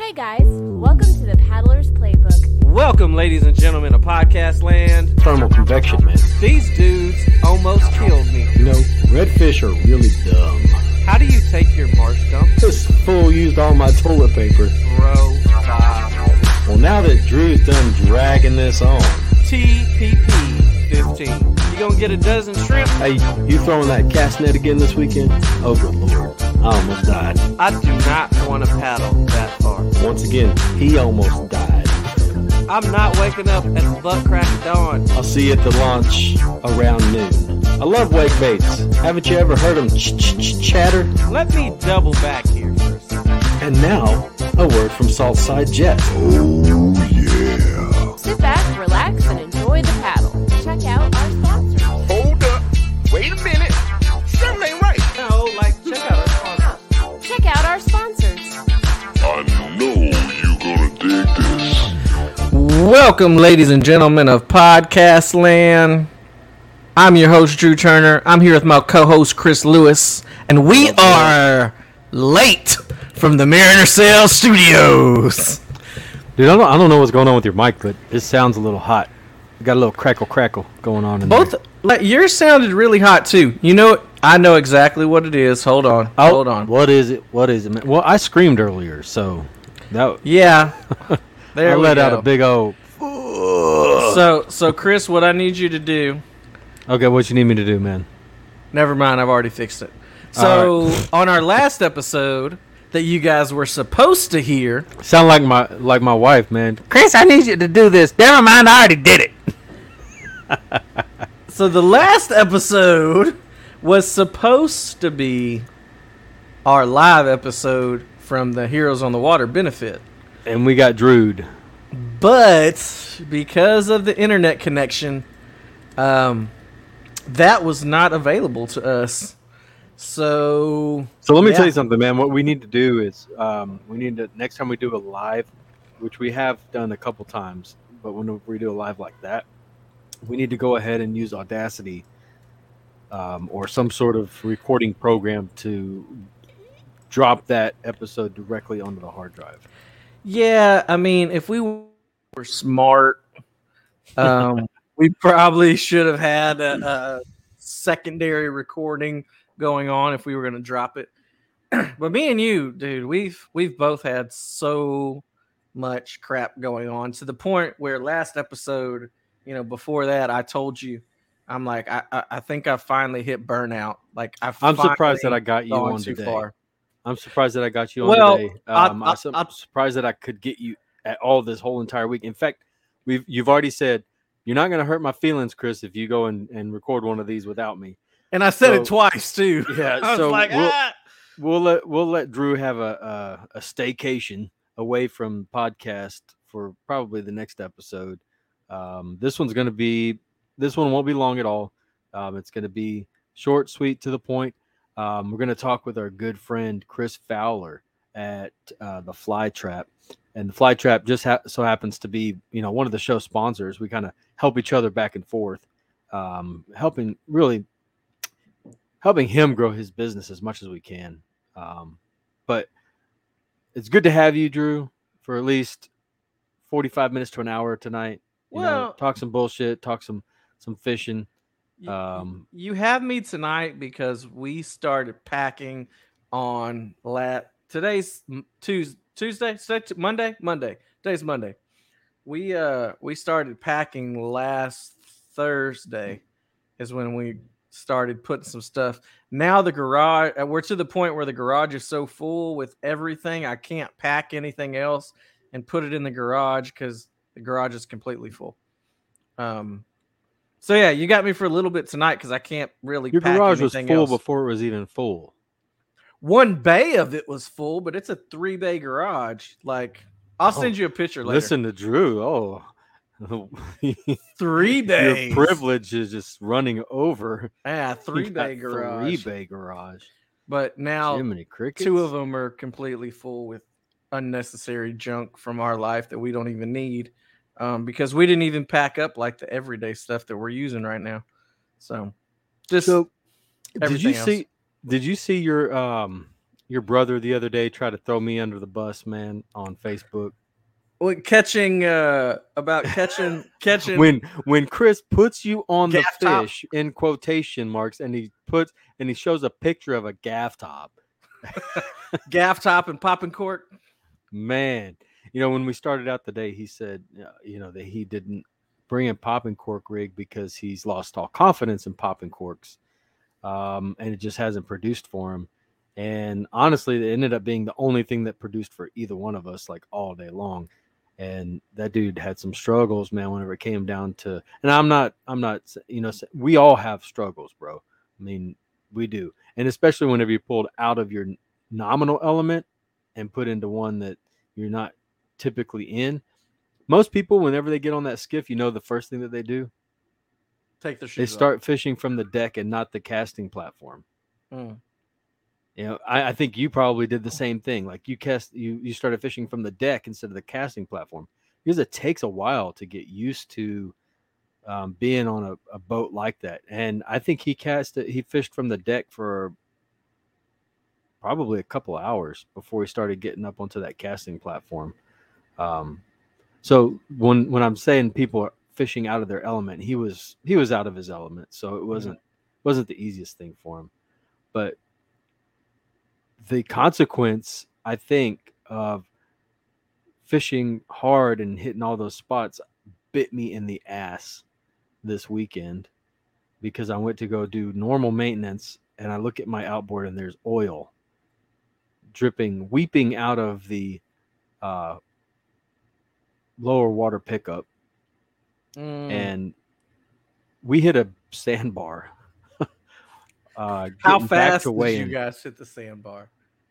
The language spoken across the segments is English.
Hey guys, welcome to the Paddler's Playbook. Welcome, ladies and gentlemen, to podcast land. Thermal convection, man. These dudes almost killed me. You know, redfish are really dumb. How do you take your marsh dump? This fool used all my toilet paper. Bro, stop. Well, now that Drew's done dragging this on, TPP 15. You gonna get a dozen shrimp? hey, you throwing that cast net again this weekend? Oh, good lord. I almost died. I do not want to paddle that Once again, he almost died. I'm not waking up at the butt crack of dawn. I'll see you at the launch around noon. I love wake baits. Haven't you ever heard them ch ch ch chatter? Let me double back here for a second. And now, a word from Saltside Jet. Welcome, ladies and gentlemen of Podcast Land. I'm your host, Drew Turner. I'm here with my co host, Chris Lewis, and we are late from the Mariner Sales Studios. Dude, I don't, I don't know what's going on with your mic, but it sounds a little hot. You got a little crackle crackle going on in Both, there. like, yours sounded really hot too. You know, I know exactly what it is. Hold on. Oh, Hold on. What is it? What is it? Man? Well, I screamed earlier, so that Yeah. There I let go. out a big old. So, so Chris, what I need you to do. Okay, what you need me to do, man? Never mind, I've already fixed it. So, on our last episode that you guys were supposed to hear, Sound like my like my wife, man. Chris, I need you to do this. Never mind, I already did it. so the last episode was supposed to be our live episode from the Heroes on the Water benefit. And we got Drewed. But because of the internet connection, um, that was not available to us. So, So let me tell you something, man. What we need to do is um, we need to next time we do a live, which we have done a couple times, but when we do a live like that, we need to go ahead and use Audacity um, or some sort of recording program to drop that episode directly onto the hard drive. Yeah, I mean, if we were smart, um, we probably should have had a, a secondary recording going on if we were going to drop it. but me and you, dude, we've we've both had so much crap going on to the point where last episode, you know, before that, I told you, I'm like, I I, I think I finally hit burnout. Like I I'm surprised that I got you on too today. far. I'm surprised that I got you on Well, today. Um, I- am surprised that I could get you at all this whole entire week. In fact, we've you've already said you're not going to hurt my feelings, Chris, if you go and, and record one of these without me. And I said it twice too. Yeah, I was so like, we'll- ah. We'll let we'll let Drew have a a, a staycation away from podcast for probably the next episode. Um, this one's going to be this one won't be long at all. Um, it's going to be short, sweet, to the point. Um, we're going to talk with our good friend Chris Fowler at uh, the Fly Trap, and the Fly Trap just ha- so happens to be you know one of the show sponsors. We kind of help each other back and forth, um, helping really helping him grow his business as much as we can. Um, but it's good to have you, Drew, for at least forty-five minutes to an hour tonight. You know, Well- talk some bullshit, talk some some fishing. Um, you have me tonight because we started packing on lat today's Tuesday, Tuesday, Monday, Monday. Today's Monday. We uh we started packing last Thursday is when we started putting some stuff. Now the garage uh, we're to the point where the garage is so full with everything I can't pack anything else and put it in the garage cuz the garage is completely full. Um so yeah, you got me for a little bit tonight because I can't really. your pack garage was full else. before it was even full. One bay of it was full, but it's a three bay garage. Like I'll Oh, send you a picture later. Listen to Drew. Oh, three bays. your privilege is just running over. Yeah, three bay garage. Three bay garage. But now two of them are completely full with unnecessary junk from our life that we don't even need. Um, because we didn't even pack up like the everyday stuff that we're using right now. So just So, did you else. see? Did you see your um your brother the other day try to throw me under the bus, man, on Facebook. Well, catching uh about catching catching When when Chris puts you on the Gaff top. fish in quotation marks, and he puts and he shows a picture of a gaff top. gaff top and popping cork. Man, you know when we started out the day, he said, uh, you know, that he didn't bring a popping cork rig because he's lost all confidence in popping corks, um, and it just hasn't produced for him. And honestly, it ended up being the only thing that produced for either one of us, like all day long. And that dude had some struggles, man. Whenever it came down to, and I'm not, I'm not, you know, we all have struggles, bro. I mean, we do, and especially whenever you're pulled out of your nominal element and put into one that you're not typically in. Most people, whenever they get on that skiff, you know the first thing that they do? Take the They shoes. start fishing from the deck and not the casting platform. off. Mm. You know, I, I think you probably did the same thing. Like you cast you you started fishing from the deck instead of the casting platform because it takes a while to get used to um, being on a, a boat like that. And I think he cast it. He fished from the deck for probably a couple hours before he started getting up onto that casting platform. Um, so when when I'm saying people are fishing out of their element, he was he was out of his element. So it wasn't wasn't the easiest thing for him, but the consequence, I think, of fishing hard and hitting all those spots bit me in the ass this weekend because I went to go do normal maintenance and I look at my outboard and there's oil dripping, weeping out of the uh, lower water pickup. Mm. And we hit a sandbar. uh, How fast did you guys hit the sandbar?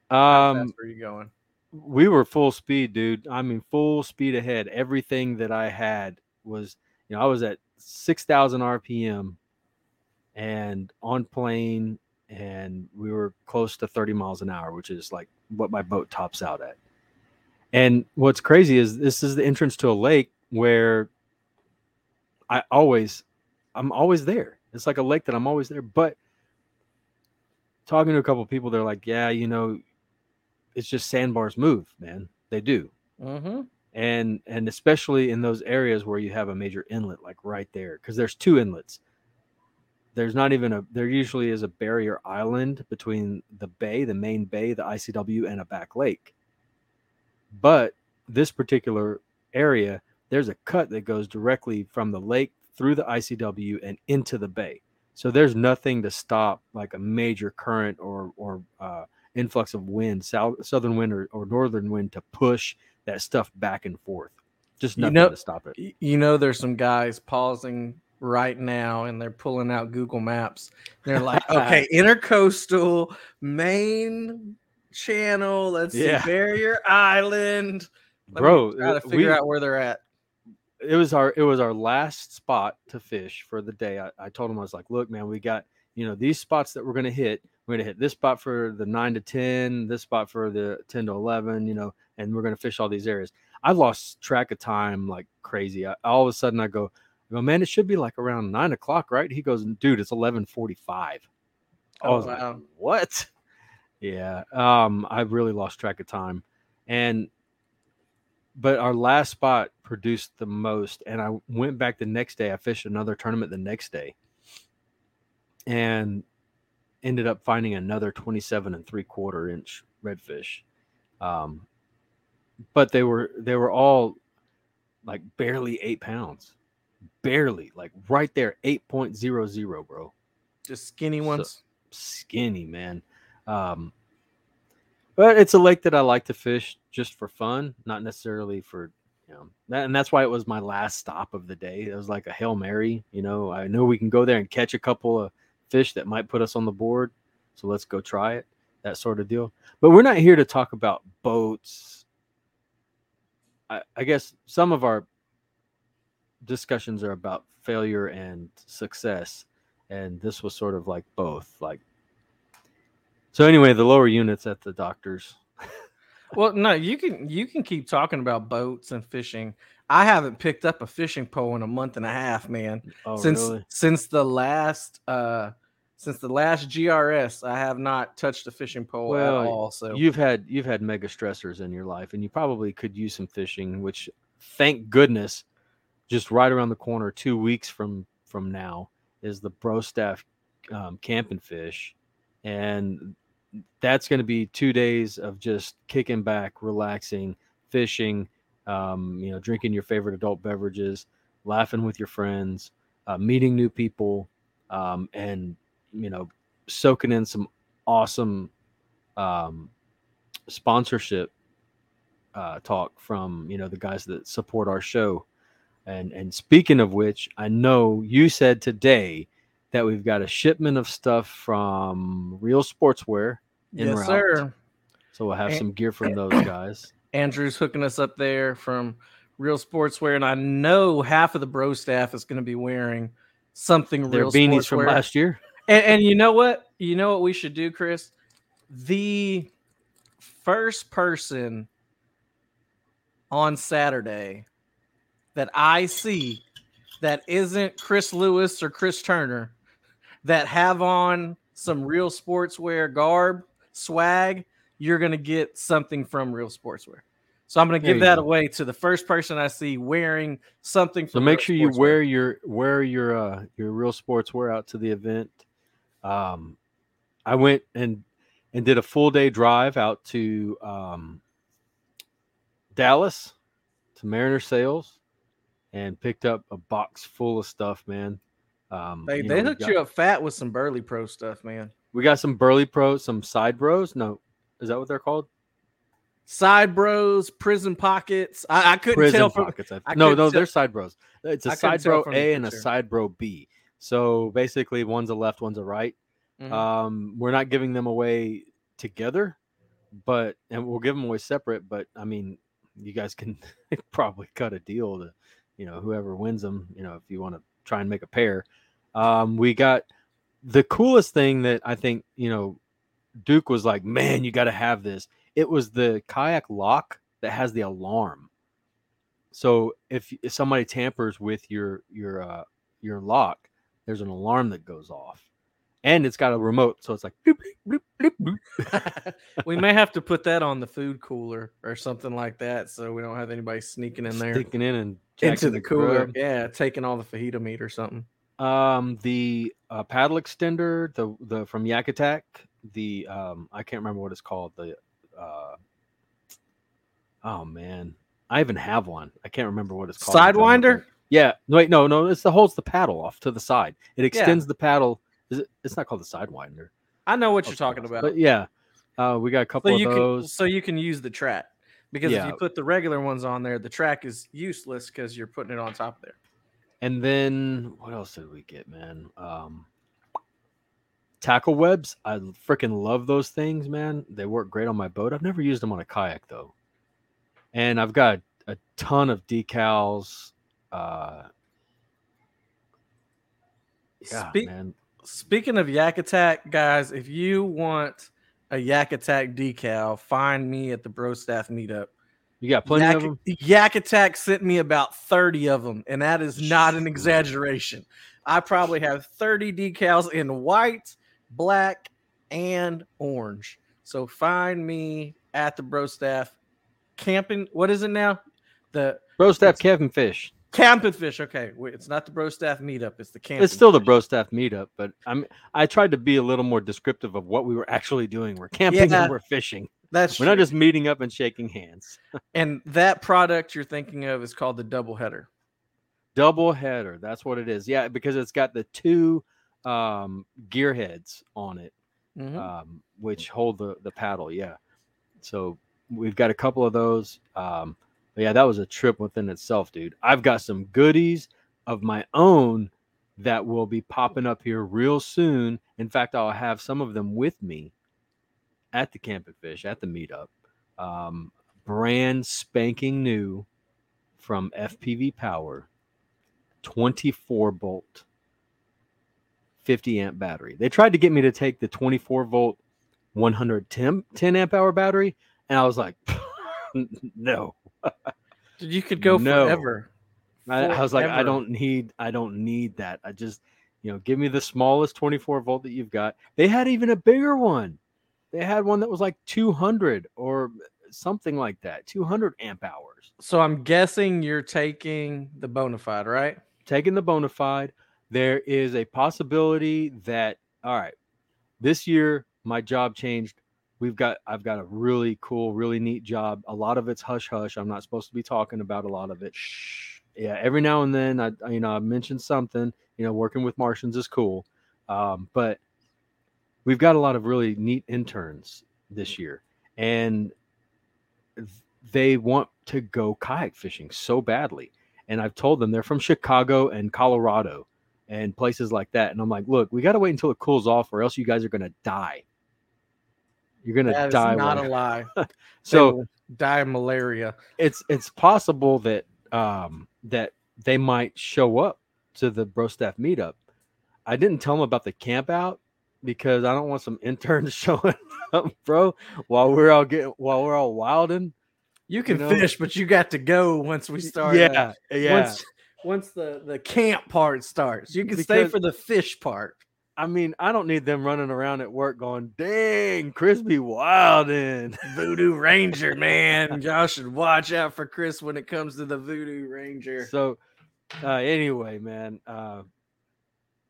How Um, were you going? we were full speed, dude. I mean, full speed ahead. Everything that I had was, you know, I was at 6,000 RPM and on plane, and we were close to 30 miles an hour, which is like what my boat tops out at. And what's crazy is this is the entrance to a lake where I always, I'm always there. It's like a lake that I'm always there. But talking to a couple of people, they're like, yeah, you know, it's just sandbars move, man. They do. Mm-hmm. And and especially in those areas where you have a major inlet, like right there, because there's two inlets. There's not even a there usually is a barrier island between the bay, the main bay, the ICW, and a back lake. But this particular area, there's a cut that goes directly from the lake through the ICW and into the bay. So there's nothing to stop like a major current or or uh, influx of wind, south, southern wind or, or northern wind to push that stuff back and forth. Just You nothing know- to stop it. You know, there's some guys pausing right now and they're pulling out Google Maps. They're like, okay, intercoastal, main channel, let's Yeah. see, Barrier Island. Let Bro, try to uh, figure we- out where they're at. it was our it was our last spot to fish for the day. I, I told him I was like, look, man, we got you know these spots that we're gonna hit. We're gonna hit this spot for the nine to ten, this spot for the ten to eleven, you know, and we're gonna fish all these areas. I lost track of time like crazy. I, all of a sudden, I go, I go, man, it should be like around nine o'clock, right? He goes, dude, it's eleven forty-five. I Oh, was like, what? Yeah, um, I really lost track of time, and but our last spot produced the most and i went back the next day i fished another tournament the next day and ended up finding another 27 and three quarter inch redfish um but they were they were all like barely eight pounds barely like right there 8.00 bro Just skinny So- ones. skinny, man. Um, but it's a lake that I like to fish just for fun, not necessarily for you know. That, and that's why it was my last stop of the day. It was like a hail mary. You know, I know we can go there and catch a couple of fish that might put us on the board, so let's go try it. That sort of deal. But we're not here to talk about boats. I, I guess some of our discussions are about failure and success and this was sort of like both like so anyway the lower units at the doctors Well, no, you can you can keep talking about boats and fishing. I haven't picked up a fishing pole in a month and a half, man. oh since really since the last uh since the last GRS, I have not touched a fishing pole Well, at all. So You've had you've had mega stressors in your life, and you probably could use some fishing. Which, thank goodness, just right around the corner, two weeks from from now, is the Bro Staff um, Camp and Fish, and that's going to be two days of just kicking back, relaxing, fishing, um, you know, drinking your favorite adult beverages, laughing with your friends, uh, meeting new people, um, and you know, soaking in some awesome um, sponsorship uh, talk from you know the guys that support our show. And and speaking of which, I know you said today that we've got a shipment of stuff from Real Sportswear in yes, route. sir. So we'll have And- some gear from those guys. Andrew's hooking us up there from Real Sportswear, and I know half of the bro staff is going to be wearing something Their real beanies from last year. And, and you know what? You know what we should do, Chris? The first person on Saturday that I see that isn't Chris Lewis or Chris Turner that have on some real sportswear garb, swag, you're going to get something from real sportswear. So I'm going to give that go. away to the first person I see wearing something So make sure you wear your wear your uh your real sports wear out to the event. Um I went and and did a full day drive out to um Dallas to Mariner Sales and picked up a box full of stuff, man. Um They, they know, hooked got- you up fat with some Burley Pro stuff, man. We got some burly pros, some side bros. No, is that what they're called? Side bros, prison pockets. I, I couldn't Prison tell from pockets. I- I no, no, tell- they're side bros. It's a side bro A and a side bro B. So basically, one's a left, one's a right. Mhm. Um, we're not giving them away together, but and we'll give them away separate. But I mean, you guys can probably cut a deal to, you know, whoever wins them. You know, if you want to try and make a pair. Um, we got the coolest thing that I think you know, Duke was like, man, you got to have this. It was the kayak lock that has the alarm. So if, if somebody tampers with your your uh, your lock, there's an alarm that goes off, and it's got a remote, so it's like bloop, bloop, bloop, bloop, bloop. we may have to put that on the food cooler or something like that, so we don't have anybody sneaking in there sneaking in and into jacking the cooler. grub. Yeah, taking all the fajita meat or something. Um, the uh, paddle extender, the the from Yak Attack, the um, I can't remember what it's called. The uh, oh man, I even have one. I can't remember what it's called. Sidewinder? Yeah, no, wait, no, no. It's the holds the paddle off to the side. It extends the paddle. Is it? It's not called the sidewinder. I know what you're talking about. But yeah, uh, we got a couple so of you can those. so you can use the track because if you put the regular ones on there, the track is useless because you're putting it on top there. And then what else did we get, man? Um, tackle webs. I freaking love those things, man. They work great on my boat. I've never used them on a kayak though. And I've got a ton of decals. Uh, yeah, Speak- man. Speaking of Yak Attack, guys, if you want a Yak Attack decal, find me at the Bro Staff meetup. You got plenty Yak, of them. Yak Attack sent me about 30 of them, and that is not an exaggeration. I probably have 30 decals in white, black, and orange. So find me at the Bro Staff camping. What is it now? The Bro staff Kevin Fish. Camping fish. Okay, wait, it's not the Bro Staff meetup. It's the camp. It's still the bro staff meetup, but I'm I tried to be a little more descriptive of what we were actually doing. We're camping Yeah. and we're fishing. That's We're not just meeting up and shaking hands. And that product you're thinking of is called the double header. double header that's what it is yeah because it's got the two um gear heads on it Mhm. um which hold the the paddle yeah so we've got a couple of those um but yeah that was a trip within itself dude i've got some goodies of my own that will be popping up here real soon in fact i'll have some of them with me at the camp and fish at the meetup um brand spanking new from fpv power 24 volt 50 amp battery. They tried to get me to take the 24 volt 110 10 amp hour battery, and I was like, no. You could go No. forever. I, I was like, I don't need, I don't need that. I just You know, give me the smallest 24 volt that you've got. They had even a bigger one. They had one that was like 200 or something like that, 200 amp hours. So I'm guessing you're taking the bona fide, right? Taking the bona fide, there is a possibility that all right, this year my job changed. We've got I've got a really cool, really neat job. A lot of it's hush hush. I'm not supposed to be talking about a lot of it. Shh. Yeah, every now and then I you know I mentioned something. You know, working with Martians is cool, um, but we've got a lot of really neat interns this year, and they want to go kayak fishing so badly. And I've told them they're from Chicago and Colorado and places like that. And I'm like, look, we got to wait until it cools off, or else you guys are gonna die. You're gonna That die. not a lie. So die of malaria. it's it's possible that um that they might show up to the bro staff meetup. I didn't tell them about the camp out because I don't want some interns showing up, bro, while we're all getting while we're all wilding. You can know- fish, but you got to go once we start. uh, yeah, yeah. Once, once the the camp part starts, you can stay for the fish part. I mean, I don't need them running around at work going, "Dang, Crispy wilding." Voodoo Ranger, man. Y'all should watch out for Chris when it comes to the Voodoo Ranger. So, uh, anyway, man, uh,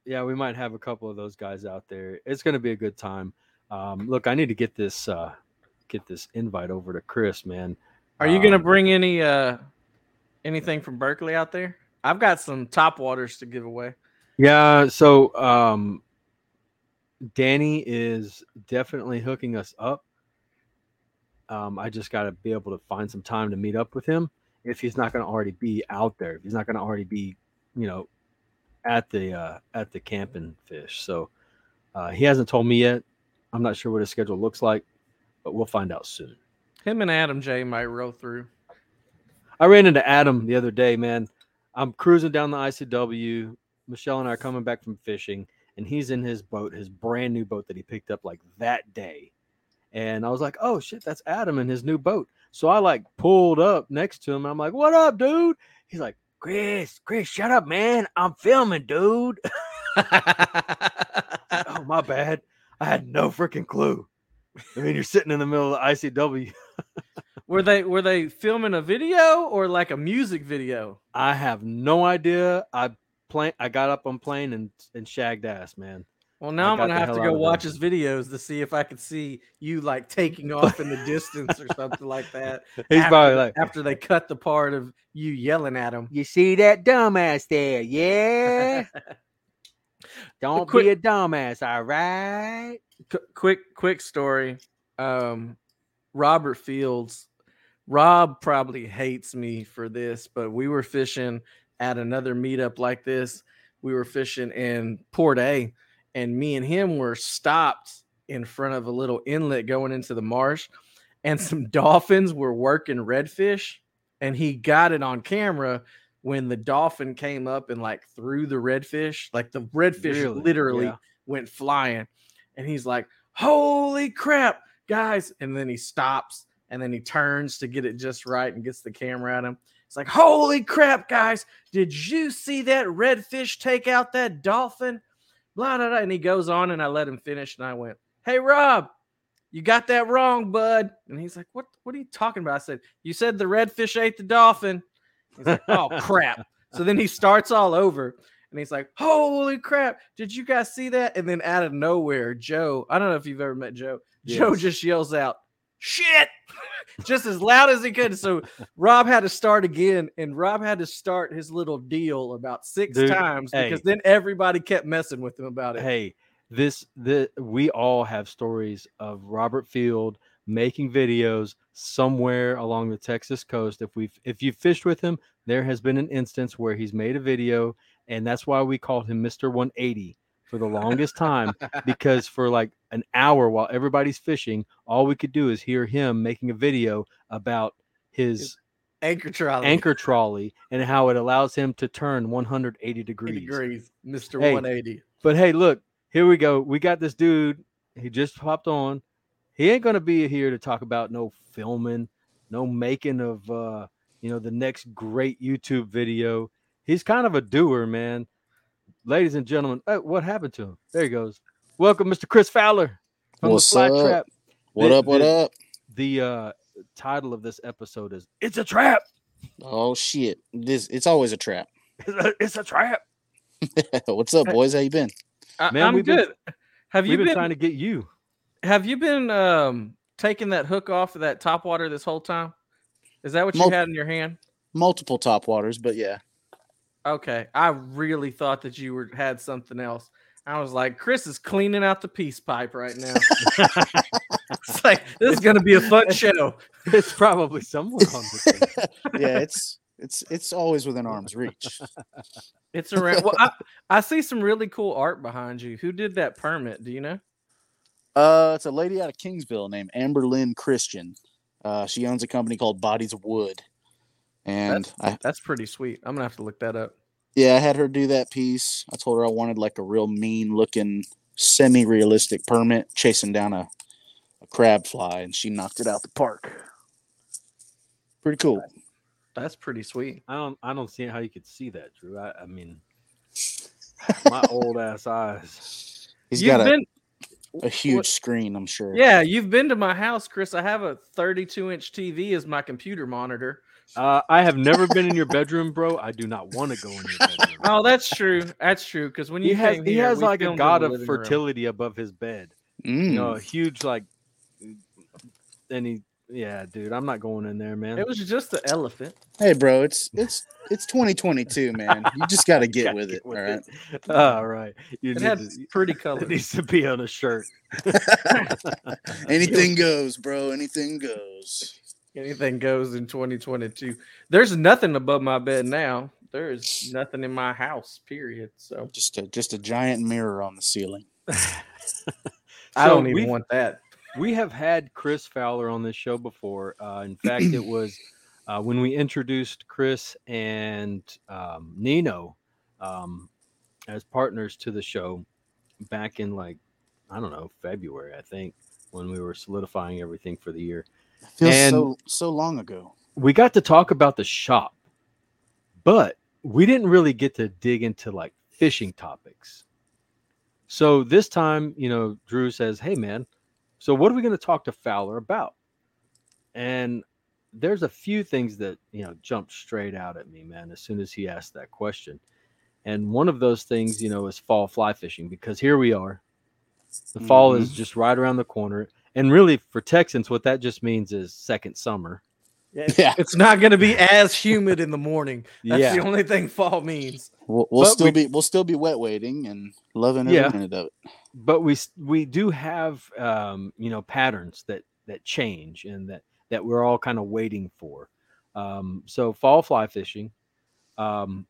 yeah, we might have a couple of those guys out there. It's going to be a good time. Um, look, I need to get this uh, get this invite over to Chris, man. Are you gonna Um, bring any uh anything from Berkley out there? I've got some top waters to give away. Yeah, so um, Danny is definitely hooking us up. Um, I just got to be able to find some time to meet up with him if he's not going to already be out there. If he's not going to already be, you know, at the uh, at the camping fish. So uh, he hasn't told me yet. I'm not sure what his schedule looks like, but we'll find out soon. Him and Adam J might roll through. I ran into Adam the other day, man. I'm cruising down the ICW. Michelle and I are coming back from fishing, and he's in his boat, his brand new boat that he picked up like that day. And I was like, oh shit, that's Adam in his new boat. So I like pulled up next to him. I'm like, what up, dude? He's like, Chris, Chris, shut up, man. I'm filming, dude. oh, my bad. I had no freaking clue. I mean, you're sitting in the middle of the ICW. were they were they filming a video or like a music video? I have no idea. I plane I got up on plane and and shagged ass, man. Well, now I I'm gonna have to go watch his videos to see if I could see you like taking off in the distance or something like that. He's after, probably like, after they cut the part of you yelling at him. "You see that dumbass there? Yeah, don't quick- be a dumbass, all right." Qu- quick quick story um robert fields rob probably hates me for this but we were fishing at another meetup like this we were fishing in port a and me and him were stopped in front of a little inlet going into the marsh and some dolphins were working redfish and he got it on camera when the dolphin came up and like threw the redfish like the redfish Really? literally Yeah. went flying and he's like, "Holy crap, guys!" And then he stops and then he turns to get it just right and gets the camera at him. It's like, "Holy crap, guys! Did you see that redfish take out that dolphin?" Blah blah blah. And he goes on, and I let him finish, and I went, "Hey, Rob." You got that wrong, bud. And he's like, What what are you talking about? I said, You said the redfish ate the dolphin. He's like, Oh crap. So then he starts all over. And he's like, Holy crap, did you guys see that? And then out of nowhere, Joe, I don't know if you've ever met Joe, Joe just yells out, Shit, just as loud as he could. So Rob had to start again, and Rob had to start his little deal about six Dude, times because hey. then everybody kept messing with him about it. Hey, this the we all have stories of Robert Field making videos somewhere along the Texas coast. If we've if you've fished with him, there has been an instance where he's made a video, and that's why we called him Mr. 180 for the longest time because for like an hour while everybody's fishing, all we could do is hear him making a video about his Anchor trolley. anchor trolley and how it allows him to turn 180 degrees. degrees, Mr. Hey, 180. But hey, look, here we go. We got this dude. He just popped on. He ain't gonna be here to talk about no filming, no making of uh, you know, the next great YouTube video. He's kind of a doer, man. Ladies and gentlemen, uh, what happened to him? There he goes. Welcome, Mr. Chris Fowler from What's the Fly up? Trap. What The- up? What the- up? The uh, title of this episode is "It's a Trap." Oh shit! This it's always a trap. It's a, it's a trap. What's up, boys? How you been? I, Man, I'm we've been- have you We've been, been, trying to get you. have you been um taking that hook off of that top water this whole time? Is that what you Mul- had in your hand? Multiple top waters, but yeah. Okay, I really thought that you were had something else. I was like, Chris is cleaning out the peace pipe right now. it's like this is gonna be a fun show. it's probably someone on the yeah, it's it's it's always within arm's reach. It's around. Well, I, I see some really cool art behind you. Who did that permit? Do you know? Uh, it's a lady out of Kingsville named Amber Lynn Christian. Uh, she owns a company called Bodies of Wood, and I That's pretty sweet. I'm gonna have to look that up. Yeah, I had her do that piece. I told her I wanted like a real mean looking, semi realistic permit chasing down a a crab fly, and she knocked it out the park. Pretty cool. That's pretty sweet. I don't. I don't see how you could see that, Drew. I, I mean, my old ass eyes. He's You've got a, been, a huge screen, I'm sure. yeah, you've been to my house, Chris. I have a 32 inch TV as my computer monitor. Uh, I have never been in your bedroom, bro. I do not want to go in your bedroom. Oh, that's true. That's true. Because when you he has came he here, has like a god of living room. fertility above his bed. Mm. You know, a huge like. And he, yeah, dude, I'm not going in there, man. It was just the elephant. Hey, bro, it's it's it's 2022, man. You just got to get with it. with All right. it. All right, you It need had to- pretty it needs to be on a shirt. Anything goes, bro. Anything goes. Anything goes in 2022. There's nothing above my bed now. There is nothing in my house. Period. So Just a just a giant mirror on the ceiling. I So don't even want that. we have had Chris Fowler on this show before. Uh, in fact, it was uh, when we introduced Chris and um, Nino um, as partners to the show back in like I don't know February, I think, when we were solidifying everything for the year. Feels And- so so long ago. We got to talk about the shop, but we didn't really get to dig into like fishing topics. So this time, you know, Drew says, "Hey, man, so what are we going to talk to Fowler about?" And there's a few things that you know jumped straight out at me, man, as soon as he asked that question. And one of those things, you know, is fall fly fishing because here we are. The fall is mm-hmm. just right around the corner. And really, for Texans, what that just means is second summer. Yeah, It's not going to be as humid in the morning. That's yeah. the only thing fall means. we'll, we'll still we- be we'll still be wet waiting and loving every Yeah. minute of it. but we we do have um, you know patterns that that change and that that we're all kind of waiting for. Um, so fall fly fishing, um,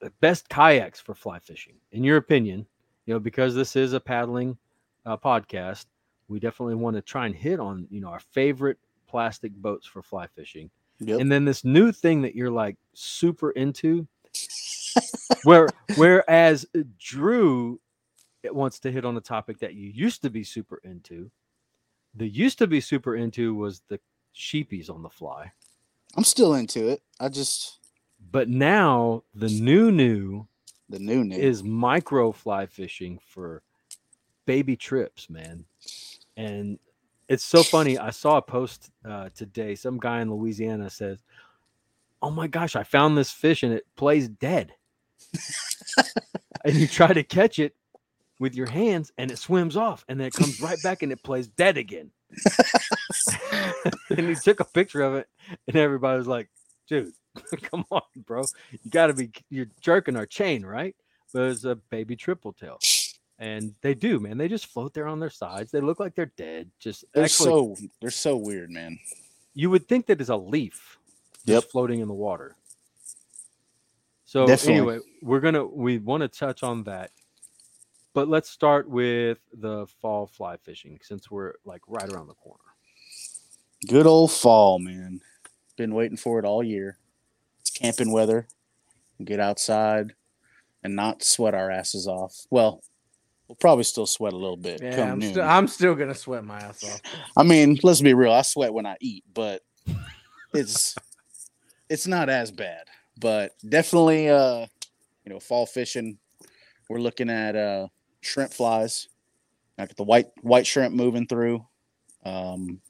the best kayaks for fly fishing, in your opinion, you know, because this is a paddling uh, podcast, we definitely want to try and hit on you know our favorite plastic boats for fly fishing, Yep. and then this new thing that you're like super into. Where whereas Drew it wants to hit on a topic that you used to be super into. The used to be super into was the sheepies on the fly, I'm still into it. I just but now the new new the new new. is micro fly fishing for baby trips, man. And it's so funny. I saw a post uh, today. Some guy in Louisiana says, "Oh my gosh, I found this fish and it plays dead." and you try to catch it with your hands and it swims off and then it comes right back and it plays dead again. and he took a picture of it and everybody was like, dude, come on, bro. You got to be, you're jerking our chain, right? But it's a baby triple tail. And they do, man. They just float there on their sides. They look like they're dead. Just they're actually, so they're so weird, man. you would think that is a leaf just Yep. floating in the water. So Definitely. anyway, we're gonna we want to touch on that, but let's start with the fall fly fishing since we're like right around the corner. Good old fall, man. Been waiting for it all year. It's camping weather. Get outside and not sweat our asses off. Well, we'll probably still sweat a little bit. Yeah, I'm, I'm still going to sweat my ass off. I mean, let's be real. I sweat when I eat, but it's it's not as bad. But definitely uh you know, fall fishing, we're looking at uh, shrimp flies, I got the white white shrimp moving through. Um,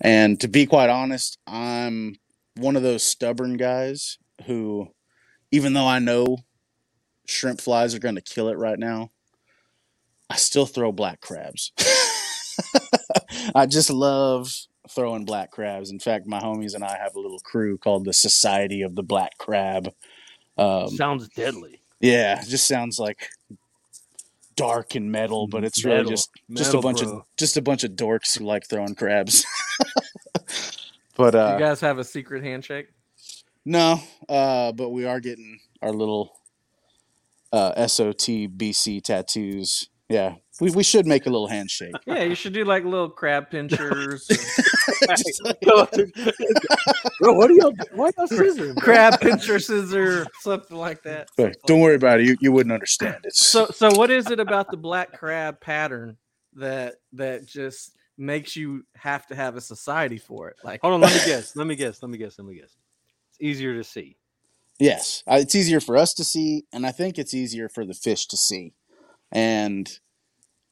and to be quite honest, I'm one of those stubborn guys who, even though I know shrimp flies are going to kill it right now, I still throw black crabs. I just love throwing black crabs. In fact, my homies and I have a little crew called the Society of the Black Crab. Um, Sounds deadly. yeah, it just sounds like dark and metal, but it's really Metal. just just a bunch bro. of just a bunch of dorks who like throwing crabs. but uh you guys have a secret handshake? no, uh but we are getting our little uh SOT BC tattoos. Yeah. We we should make a little handshake. Yeah, you should do like little crab pinchers, like- Bro, what are y'all? Why y'all scissoring? bro? crab pincher scissor, something like that. but don't worry about it. You you wouldn't understand. It's So, so what is it about the black crab pattern that that just makes you have to have a society for it? Like, Hold on, let me guess. Let me guess. Let me guess. Let me guess. It's easier to see. Yes, it's easier for us to see, and I think it's easier for the fish to see. And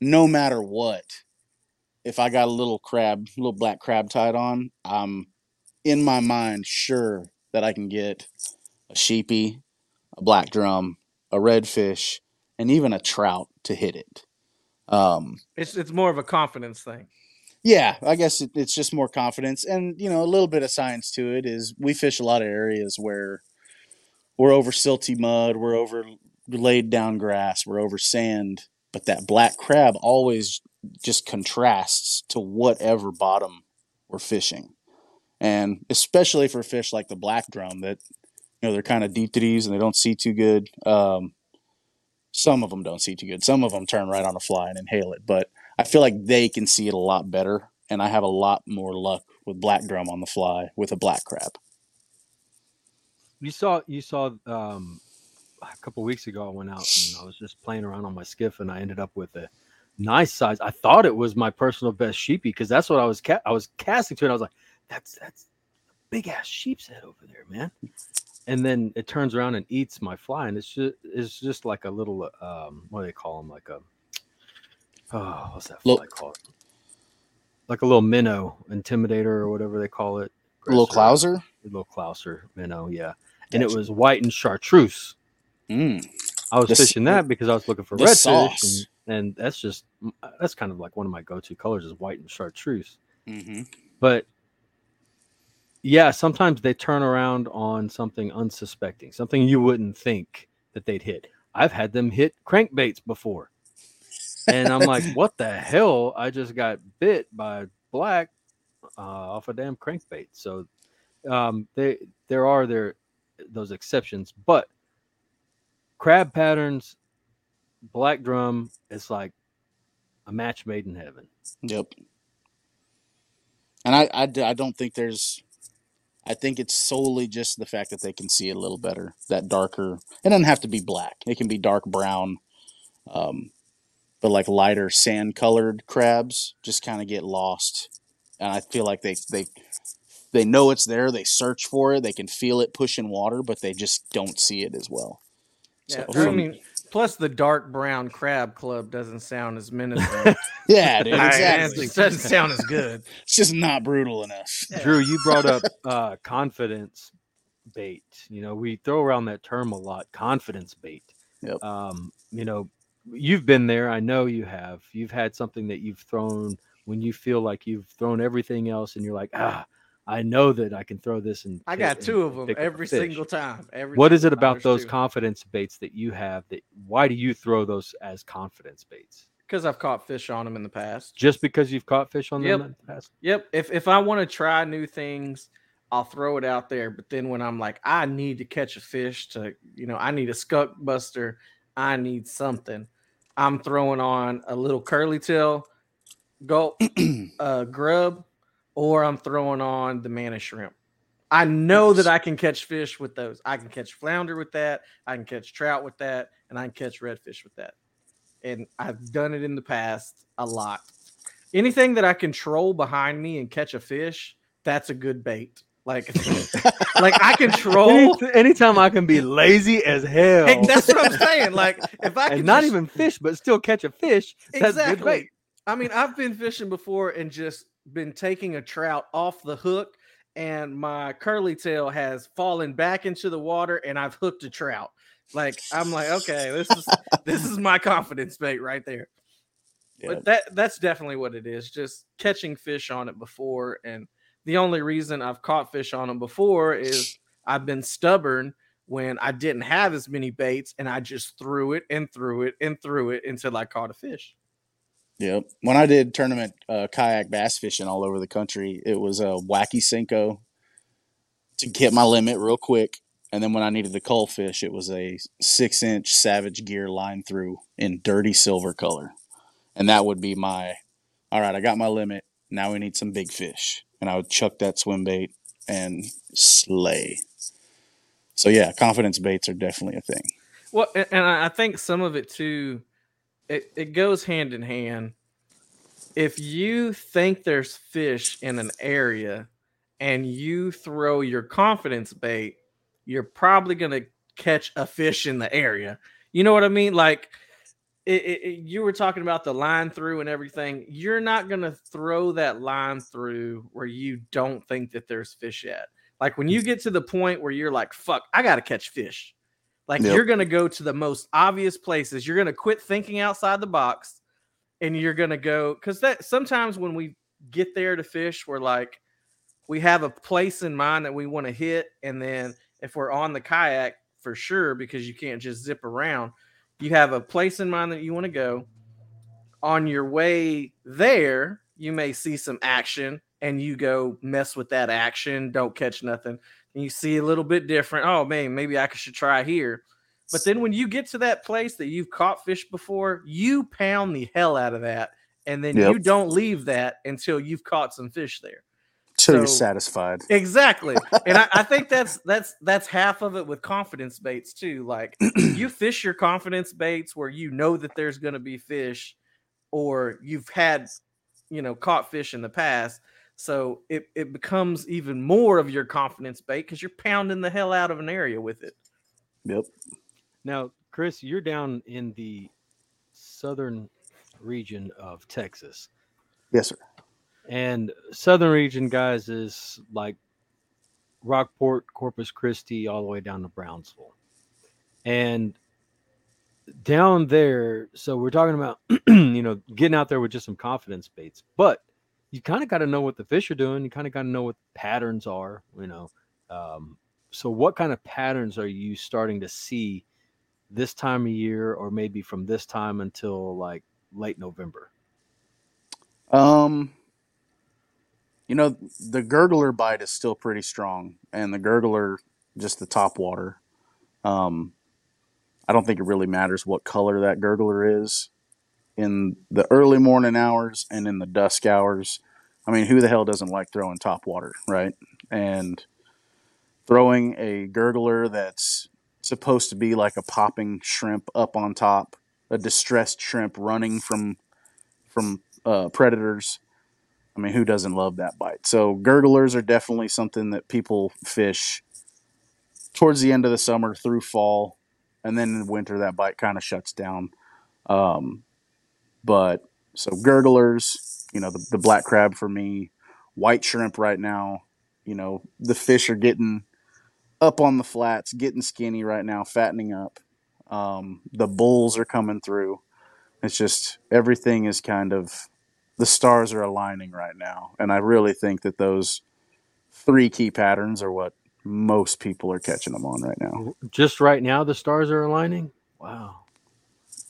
no matter what, if I got a little crab, little black crab tied on, I'm in my mind sure that I can get a sheepy, a black drum, a redfish, and even a trout to hit it. Um, it's it's more of a confidence thing. yeah, I guess it, it's just more confidence, and you know, a little bit of science to it is we fish a lot of areas where we're over silty mud, we're over laid down grass, we're over sand, but that black crab always just contrasts to whatever bottom we're fishing, and especially for fish like the black drum that you know they're kind of deep these and they don't see too good. Um, some of them don't see too good. Some of them turn right on a fly and inhale it, but I feel like they can see it a lot better, and I have a lot more luck with black drum on the fly with a black crab. You saw. You saw. Um, a couple weeks ago, I went out and I was just playing around on my skiff, and I ended up with a nice size. I thought it was my personal best sheepy because that's what I was. Ca- I was casting to it. I was like, "That's that's a big ass sheep's head over there, man." And then it turns around and eats my fly, and it's just it's just like a little um, what do they call them? Like a oh, what's that fly Little- called? Like a little minnow intimidator or whatever they call it. A little clouser. A little clouser minnow, yeah. And it was white and chartreuse. Mm. I was The fishing that because I was looking for redfish, and, and that's just that's kind of like one of my go-to colors is white and chartreuse. hmm But yeah, sometimes they turn around on something unsuspecting, something you wouldn't think that they'd hit. I've had them hit crankbaits before, and I'm like, "What the hell? I just got bit by black uh, off a damn crankbait." So um, they there are there those exceptions, but crab patterns, black drum, it's like a match made in heaven. Yep. And I I don't think there's, I think it's solely just the fact that they can see it a little better. That darker, it doesn't have to be black. It can be dark brown, um, but like lighter sand colored crabs just kind of get lost. And I feel like they, they, they know it's there. They search for it. They can feel it pushing water, but they just don't see it as well. Yeah, So I mean, plus the dark brown crab club doesn't sound as menacing. yeah, dude, exactly. It doesn't sound as good. It's just not brutal enough. Drew, you brought up uh, confidence bait. You know, we throw around that term a lot, confidence bait. Yep. Um, you know, you've been there. I know you have. You've had something that you've thrown when you feel like you've thrown everything else, and you're like, ah, I know that I can throw this. And I got two of them pick up a every single time. Every What is it about those two. confidence baits that you have? That why do you throw those as confidence baits? Because I've caught fish on them in the past. Just because you've caught fish on them Yep. in the past? Yep. If if I want to try new things, I'll throw it out there. But then when I'm like, I need to catch a fish to, you know, I need a skunk buster, I need something. I'm throwing on a little curly tail, gulp, uh, grub, or I'm throwing on the mana shrimp. I know that I can catch fish with those. I can catch flounder with that. I can catch trout with that, and I can catch redfish with that. And I've done it in the past a lot. Anything that I control behind me and catch a fish, that's a good bait. Like, like I control. Any, anytime I can be lazy as hell, Hey, that's what I'm saying. Like, if I and not just- even fish, but still catch a fish, that's good bait. I mean, I've been fishing before and just been taking a trout off the hook, and my curly tail has fallen back into the water, and I've hooked a trout. Like I'm like, okay, this is this is my confidence bait right there. Yeah. But that that's definitely what it is. Just catching fish on it before, and the only reason I've caught fish on them before is I've been stubborn when I didn't have as many baits, and I just threw it and threw it and threw it until I caught a fish. Yep. When I did tournament uh, kayak bass fishing all over the country, it was a wacky Senko to get my limit real quick. And then when I needed the cull fish, it was a six inch Savage Gear line through in dirty silver color. And that would be my, all right, I got my limit. Now we need some big fish. And I would chuck that swim bait and slay. So yeah, confidence baits are definitely a thing. Well, and I think some of it too, it, it goes hand in hand. If you think there's fish in an area and you throw your confidence bait, you're probably going to catch a fish in the area. You know what I mean? Like, it, it, you were talking about the line through and everything. You're not going to throw that line through where you don't think that there's fish at. Like, when you get to the point where you're like, fuck, I got to catch fish. Like Yep. you're gonna go to the most obvious places. You're gonna quit thinking outside the box, and you're gonna go because that sometimes when we get there to fish, we're like, we have a place in mind that we want to hit, and then if we're on the kayak for sure, because you can't just zip around, you have a place in mind that you want to go. On your way there, you may see some action, and you go mess with that action. Don't catch nothing and you see a little bit different. Oh man, maybe I should try here. But then when you get to that place that you've caught fish before, you pound the hell out of that, and then Yep. you don't leave that until you've caught some fish there. Till you're satisfied. Exactly, and I, I think that's that's that's half of it with confidence baits too. Like you fish your confidence baits where you know that there's going to be fish, or you've had, you know, caught fish in the past. So it, it becomes even more of your confidence bait because you're pounding the hell out of an area with it. Yep. Now, Chris, you're down in the southern region of Texas. Yes, sir. And southern region, guys, is like Rockport, Corpus Christi, all the way down to Brownsville. And down there, so we're talking about, you know, getting out there with just some confidence baits, but you kind of got to know what the fish are doing. You kind of got to know what patterns are, you know. Um, so, what kind of patterns are you starting to see this time of year, or maybe from this time until like late November? Um, you know, the gurgler bite is still pretty strong, and the gurgler, just the top water. Um, I don't think it really matters what color that gurgler is in the early morning hours and in the dusk hours. I mean, who the hell doesn't like throwing top water, right? And throwing a gurgler that's supposed to be like a popping shrimp up on top, a distressed shrimp running from from uh, predators. I mean, who doesn't love that bite? So gurglers are definitely something that people fish towards the end of the summer through fall, and then in winter that bite kind of shuts down. Um, but so gurglers, you know, the, the black crab for me, white shrimp right now. You know, the fish are getting up on the flats, getting skinny right now, fattening up. Um, the bulls are coming through. It's just everything is kind of the stars are aligning right now, and I really think that those three key patterns are what most people are catching them on right now. Just right now, the stars are aligning. Wow.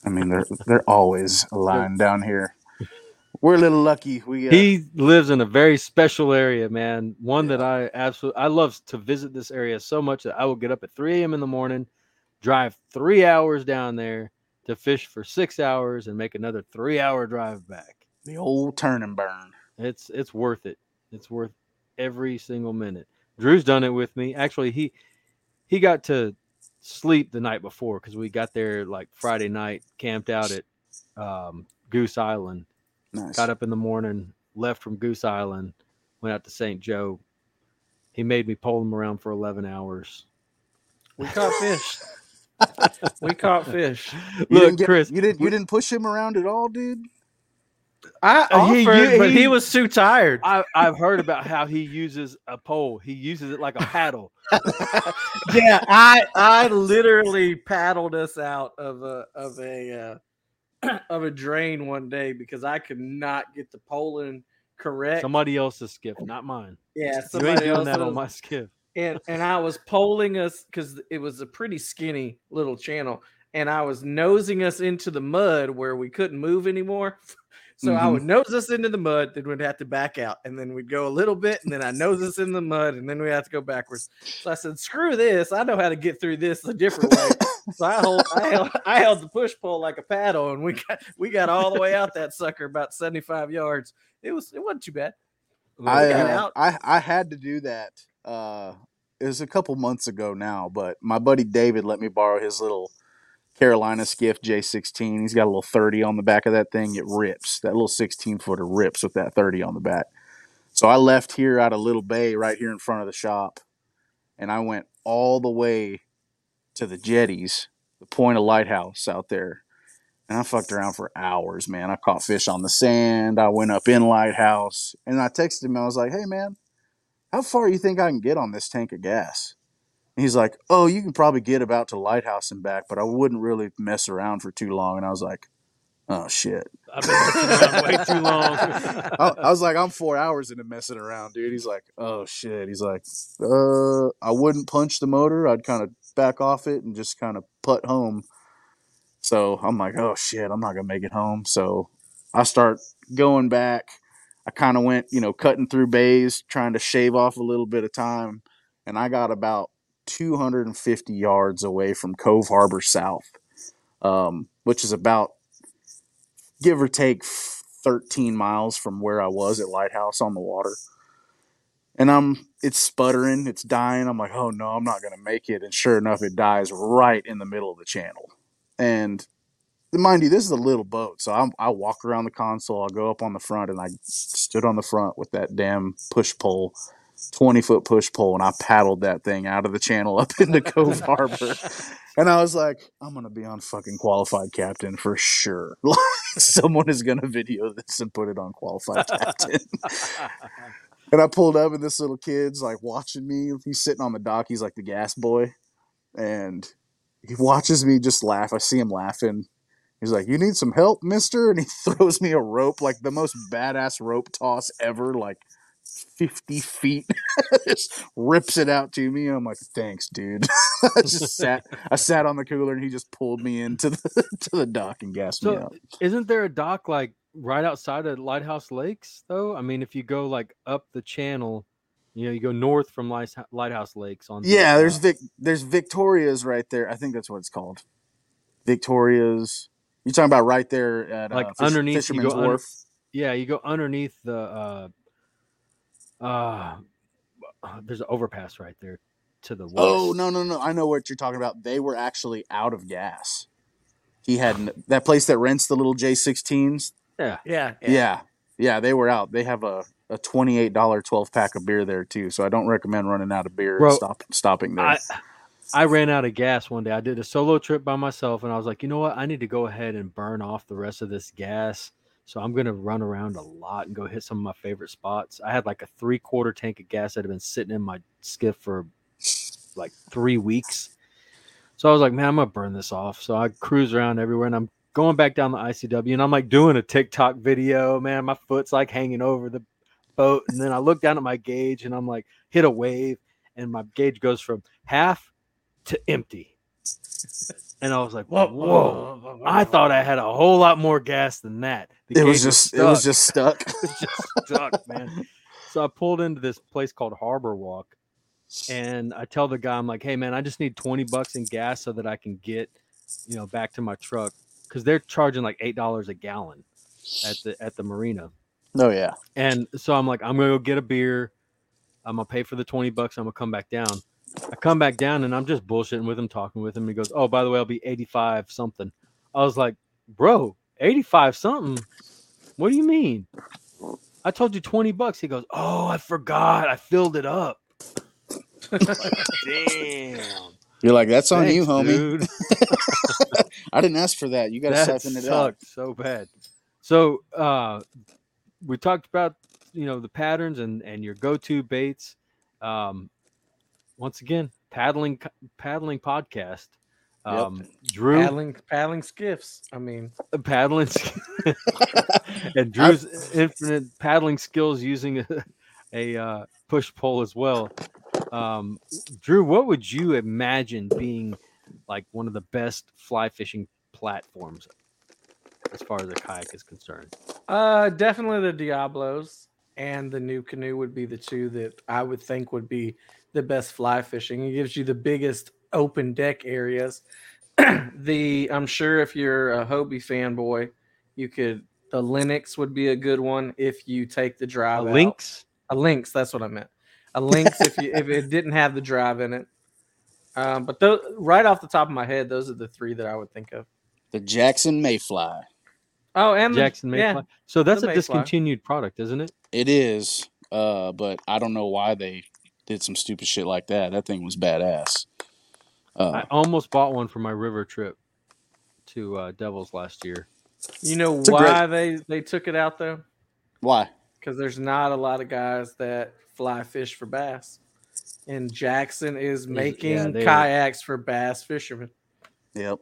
I mean, they're they're always aligned down here. We're a little lucky. We uh, He lives in a very special area, man. One that I absolutely I love to visit this area so much that I will get up at 3 a.m. in the morning, drive three hours down there to fish for six hours, and make another three hour drive back. the old turn and burn. It's it's worth it. It's worth every single minute. Drew's done it with me. Actually, he he got to sleep the night before because we got there like Friday night, camped out at um, Goose Island. Nice. Got up in the morning, left from Goose Island, went out to St. Joe. He made me pole him around for 11 hours. We caught fish. we caught fish. You Look, didn't get- Chris, you didn't you didn't push him around at all, dude. I Uh, he- but he- he was too tired. I, I've heard about how he uses a pole. He uses it like a paddle. yeah, I I literally paddled us out of a of a uh, of a drain one day because I could not get the poling correct. Somebody else's skiff, not mine. yeah, You ain't doing else that on my skiff. and and I was poling us because it was a pretty skinny little channel, and I was nosing us into the mud where we couldn't move anymore. So I Mhm. would nose us into the mud, then we'd have to back out, and then we'd go a little bit, and then I nose us in the mud, and then we have to go backwards. So I said, "Screw this! I know how to get through this a different way." so I hold, I held, I held the push pole like a paddle, and we got we got all the way out that sucker about seventy five yards. It was it wasn't too bad. I, uh. I I had to do that. Uh, it was a couple months ago now, but my buddy David let me borrow his little Carolina skiff J16. He's got a little 30 on the back of that thing. It rips. That little 16 footer rips with that 30 on the back. So I left here out of Little Bay right here in front of the shop, and I went all the way to the jetties, the point of lighthouse out there. And I fucked around for hours, man. I caught fish on the sand. I went up in lighthouse, and I texted him. I was like, "Hey, man, how far you think I can get on this tank of gas?" And he's like, "Oh, you can probably get about to lighthouse and back, but I wouldn't really mess around for too long." And I was like, "Oh shit." I've been messing way too long. I, I was like, I'm four hours into messing around, dude. He's like, oh shit. He's like, uh, I wouldn't punch the motor. I'd kind of back off it and just kind of putt home. So I'm like, oh shit, I'm not gonna make it home. So I start going back. I kind of went, you know, cutting through bays, trying to shave off a little bit of time, and I got about 250 yards away from Cove Harbor South, um, which is about give or take 13 miles from where I was at Lighthouse on the water. And I'm it's sputtering, it's dying. I'm like, oh no, I'm not gonna make it. And sure enough, it dies right in the middle of the channel. And mind you, this is a little boat, so I'm, I walk around the console. I'll go up on the front, and I stood on the front with that damn push pole, twenty foot push pole, and I paddled that thing out of the channel up into Cove Harbor. And I was like, I'm gonna be on fucking qualified captain for sure. Someone is gonna video this and put it on qualified captain. and I pulled up, and this little kid's like watching me. He's sitting on the dock. He's like the gas boy, and he watches me just laugh. I see him laughing. He's like, "You need some help, Mister?" And he throws me a rope, like the most badass rope toss ever, like fifty feet. just rips it out to me. I'm like, "Thanks, dude." I just sat. I sat on the cooler, and he just pulled me into the to the dock and gassed me So, up. isn't there a dock like right outside of Lighthouse Lakes though? I mean, if you go like up the channel, you know, you go north from Lighthouse Lakes on. the, Yeah, there's uh, Vic. There's Victoria's right there. I think that's what it's called. Victoria's. You're talking about right there at Like uh, Fish- underneath, you Fisherman's go under- Wharf. yeah, you go underneath the. uh uh There's an overpass right there to the west. Oh no no no! I know what you're talking about. They were actually out of gas. He had that place that rents the little J16s. Yeah, Yeah, Yeah. yeah, They were out. They have a a twenty eight dollar twelve pack of beer there too. So I don't recommend running out of beer Bro, and stop stopping there. I I ran out of gas one day. I did a solo trip by myself, and I was like, you know what? I need to go ahead and burn off the rest of this gas. So I'm gonna run around a lot and go hit some of my favorite spots. I had like a three quarter tank of gas that had been sitting in my skiff for like three weeks. So I was like, man, I'm gonna burn this off. So I cruise around everywhere, and I'm going back down the ICW, and I'm like doing a TikTok video. Man, my foot's like hanging over the boat, and then I look down at my gauge, and I'm like, hit a wave, and my gauge goes from half to empty. And I was like, whoa, whoa. I thought I had a whole lot more gas than that. The it was gauge just it was just stuck. It was just stuck, man. So I pulled into this place called Harbor Walk, and I tell the guy, I'm like, "Hey, man, I just need 20 bucks in gas so that I can get, you know, back to my truck because they're charging like eight dollars a gallon at the at the marina." oh yeah. And so I'm like, I'm gonna go get a beer. I'm gonna pay for the 20 bucks. I'm gonna come back down. I come back down and I'm just bullshitting with him, talking with him. He goes, Oh, by the way, I'll be 85 something. I was like, Bro, 85 something? What do you mean? I told you 20 bucks. He goes, Oh, I forgot. I filled it up. Damn. You're like, that's on you, homie. dude. I didn't ask for that. You got to that siphon it out. sucked so bad. So uh, we talked about you know the patterns and and your go-to baits. Um, once again, paddling paddling podcast. Yep. Um, Drew paddling paddling skiffs. I mean, paddling and Drew's infinite paddling skills using a, a uh, push pole as well. Um, Drew, what would you imagine being like one of the best fly fishing platforms as far as a kayak is concerned? uh, definitely the Diablos and the NuCanoe would be the two that I would think would be the best fly fishing. It gives you the biggest open deck areas. the I'm sure if you're a Hobie fanboy, you could the Linux would be a good one if you take the drive out. lynx? A lynx, that's what I meant. A lynx if you if it didn't have the drive in it. Um, but those, right off the top of my head, those are the three that I would think of. The Jackson Mayfly. Oh, and the- Jackson yeah, Mayfly. So that's a Mayfly. discontinued product, isn't it? It is, uh, but I don't know why they did some stupid shit like that. That thing was badass. Uh, I almost bought one for my river trip to uh, Devils last year. You know a great- why they they took it out though? why? Because there's not a lot of guys that fly fish for bass, and Jackson is yeah, making are- kayaks for bass fishermen. Yep.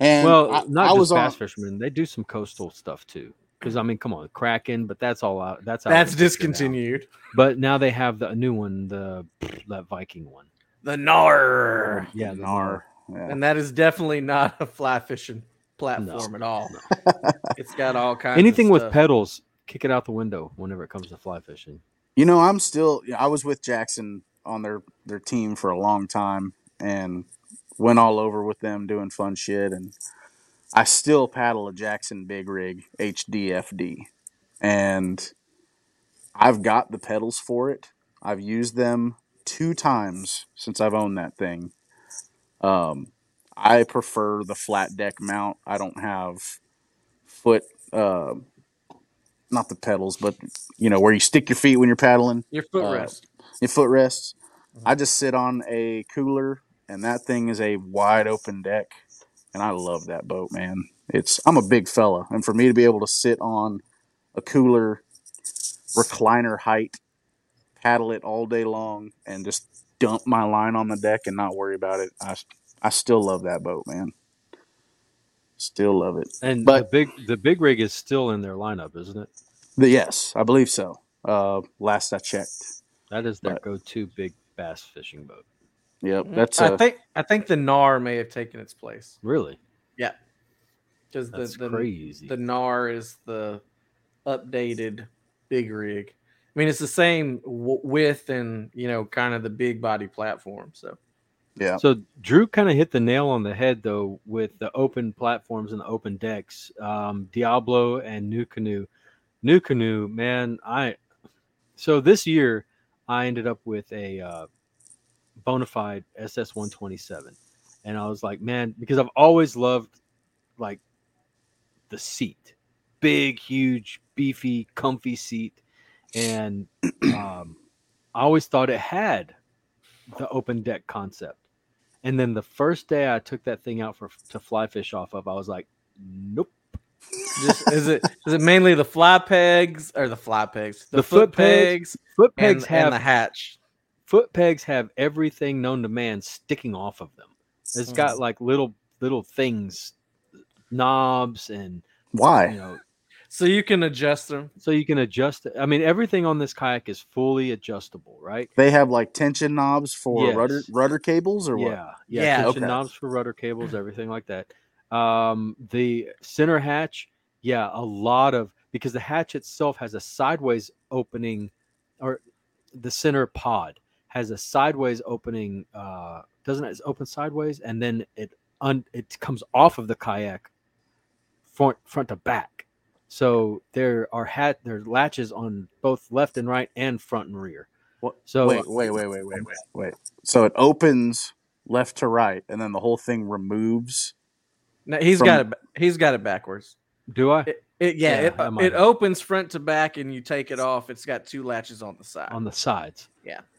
And well, I, not I just was bass on. fishermen; they do some coastal stuff too. Because I mean, come on, Kraken, but that's all out. That's out That's of now. discontinued. But now they have the new one, the that Viking one. The Knarr, Yeah, the Knarr. Yeah. and that is definitely not a fly fishing platform at all. it's got all kinds. Anything of with stuff. pedals, kick it out the window whenever it comes to fly fishing. You know, I'm still. I was with Jackson on their their team for a long time, and went all over with them doing fun shit. And I still paddle a Jackson Big Rig HDFD, and I've got the pedals for it. I've used them two times since I've owned that thing. Um, I prefer the flat deck mount. I don't have foot. Uh, not the pedals, but you know where you stick your feet when you're paddling Your uh, footrest. your footrests. I just sit on a cooler, and that thing is a wide open deck, and I love that boat, man. It's I'm a big fella, and for me to be able to sit on a cooler, recliner height, paddle it all day long, and just dump my line on the deck and not worry about it, I I still love that boat, man. Still love it. And But- the big the big rig is still in their lineup, isn't it? But yes, I believe so. Uh, last I checked. That is their But- go-to big bass fishing boat. Yep, that's I a, think I think the Knarr may have taken its place Really, Yeah, because the the, crazy. the Knarr is the updated big rig. I mean, it's the same w- width and you know, kind of the big body platform. So yeah. So Drew kind of hit the nail on the head though with the open platforms and the open decks. Um, Diablo and NuCanoe. New Canoe, man, I so this year I ended up with a uh, Bonafide SS 127, and I was like, man, because I've always loved like the seat, big, huge, beefy, comfy seat, and um, I always thought it had the open deck concept. And then the first day I took that thing out for to fly fish off of, I was like, nope. just is it is it mainly the fly pegs or the fly pegs, the, The foot, foot pegs, pegs, Foot and, pegs have and the hatch? Foot pegs have everything known to man sticking off of them. It's got like little little things, knobs, and Why? you know, So you can adjust them. so you can adjust it. I mean, everything on this kayak is fully adjustable, right? They have like tension knobs for rudder Yes. rudder cables or what? Yeah, yeah, Yeah. tension Okay. knobs for rudder cables, everything like that. Um, the center hatch, yeah, a lot of because the hatch itself has a sideways opening, or the center pod has a sideways opening. Uh, doesn't it It's open sideways, and then it un it comes off of the kayak, front front to back. So there are hat there are latches on both left and right and front and rear. What- So wait, wait, wait, wait, wait, wait, wait. So it opens left to right, and then the whole thing removes. No, he's From- got it. He's got it backwards. Do I It, it yeah, Yeah, it, it opens front to back, and you take it off. It's got two latches on the side. on the sides?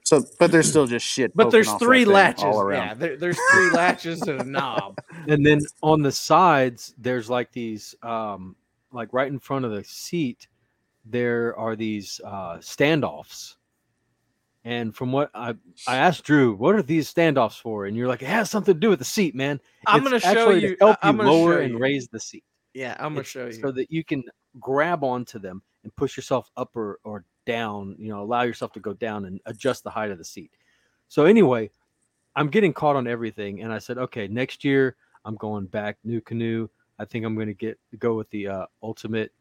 So, but there's still just shit. but there's three latches. all around. Yeah, there, there's three latches and a knob. And then on the sides, there's like these, um, like right in front of the seat, there are these uh, standoffs. And from what I I asked Drew, what are these standoffs for? And you're like, it has something to do with the seat, man. I'm gonna show you. help I- I'm you gonna lower show and you. raise the seat. Yeah, I'm gonna show you. so that you can grab onto them and push yourself up or, or down. You know, allow yourself to go down and adjust the height of the seat. So anyway, I'm getting caught on everything, and I said, okay, next year I'm going back NuCanoe. I think I'm going to get go with the uh, ultimate.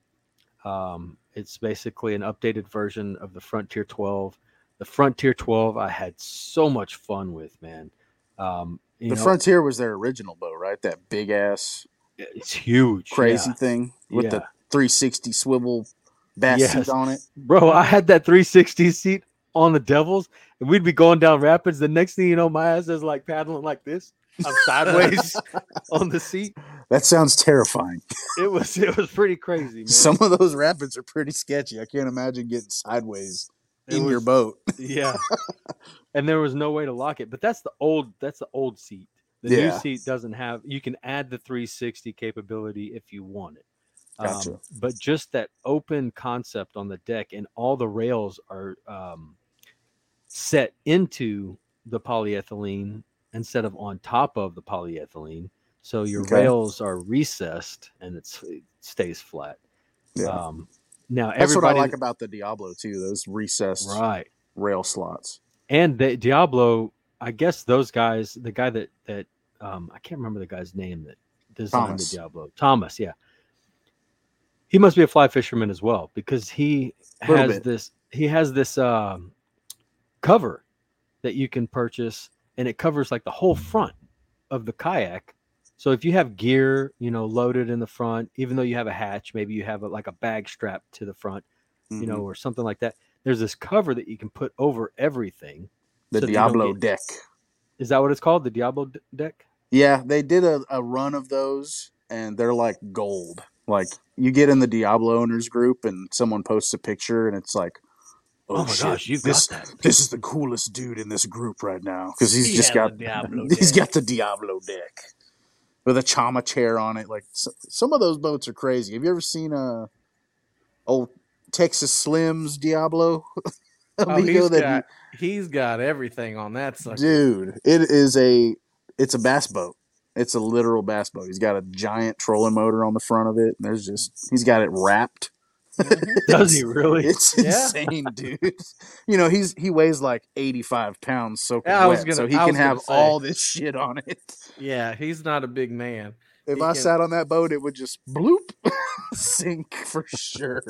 Um, it's basically an updated version of the Frontier 12. The Frontier 12 I had so much fun with, man. Um, you the know, Frontier was their original boat, right? That big ass it's huge, crazy yeah. thing with the 360 swivel bass Yes. seat on it. bro. I had that 360 seat on the Devils, and we'd be going down rapids. The next thing you know, my ass is like paddling like this. I'm sideways on the seat. That sounds terrifying. It was it was pretty crazy, man. Some of those rapids are pretty sketchy. I can't imagine getting sideways It in your boat. yeah, and there was no way to lock it. But that's the old that's the old seat. The new seat doesn't have. You can add the 360 capability if you want it. Gotcha. Um, but just that open concept on the deck and all the rails are um, set into the polyethylene instead of on top of the polyethylene. So your Okay. rails are recessed and it's, it stays flat. Yeah. Um, now That's what I like about the Diablo too. Those recessed right? rail slots. And the Diablo, I guess those guys, the guy that that um, I can't remember the guy's name that designed Thomas. the Diablo, Thomas, yeah. He must be a fly fisherman as well because he has bit. this he has this um, cover that you can purchase and it covers like the whole front of the kayak. So if you have gear, you know, loaded in the front, even though you have a hatch, maybe you have a, like a bag strap to the front, you know, Mhm. or something like that. There's this cover that you can put over everything. the so that you don't Diablo get- deck. Is that what it's called? The Diablo d- deck? Yeah, they did a, a run of those and they're like gold. Like you get in the Diablo owners group and someone posts a picture and it's like, oh, Oh, my shit, gosh, you've this, got that. This is the coolest dude in this group right now because he's He just got Diablo he's deck. got the Diablo deck with a Chama chair on it. Like so, some of those boats are crazy. Have you ever seen a old Texas Slims Diablo? Oh, he's that he- got he's got everything on that sucker. dude it is a it's a bass boat it's a literal bass boat he's got a giant trolling motor on the front of it and there's just he's got it wrapped Does he really? it's Yeah. insane dude you know he's he weighs like 85 pounds soaking Yeah, I was wet, gonna- so he I can was have say. all this shit on it Yeah, he's not a big man. if He i can- sat on that boat it would just bloop sink for sure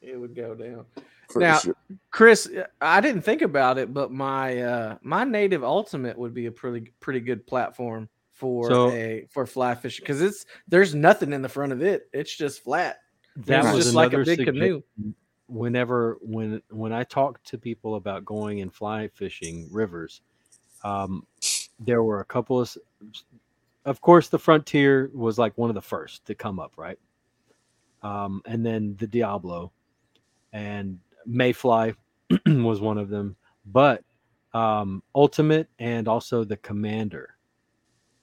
It would go down. for Now- sure Chris, I didn't think about it, but my uh my native ultimate would be a pretty pretty good platform for So- a for fly fishing because it's there's nothing in the front of it. It's just flat. That it's was just like a big canoe. Whenever when when I talk to people about going and fly fishing rivers, um, there were a couple of, of course, the Frontier was like one of the first to come up, right? Um, and then the Diablo, and Mayfly was one of them, but um, Ultimate and also the Commander.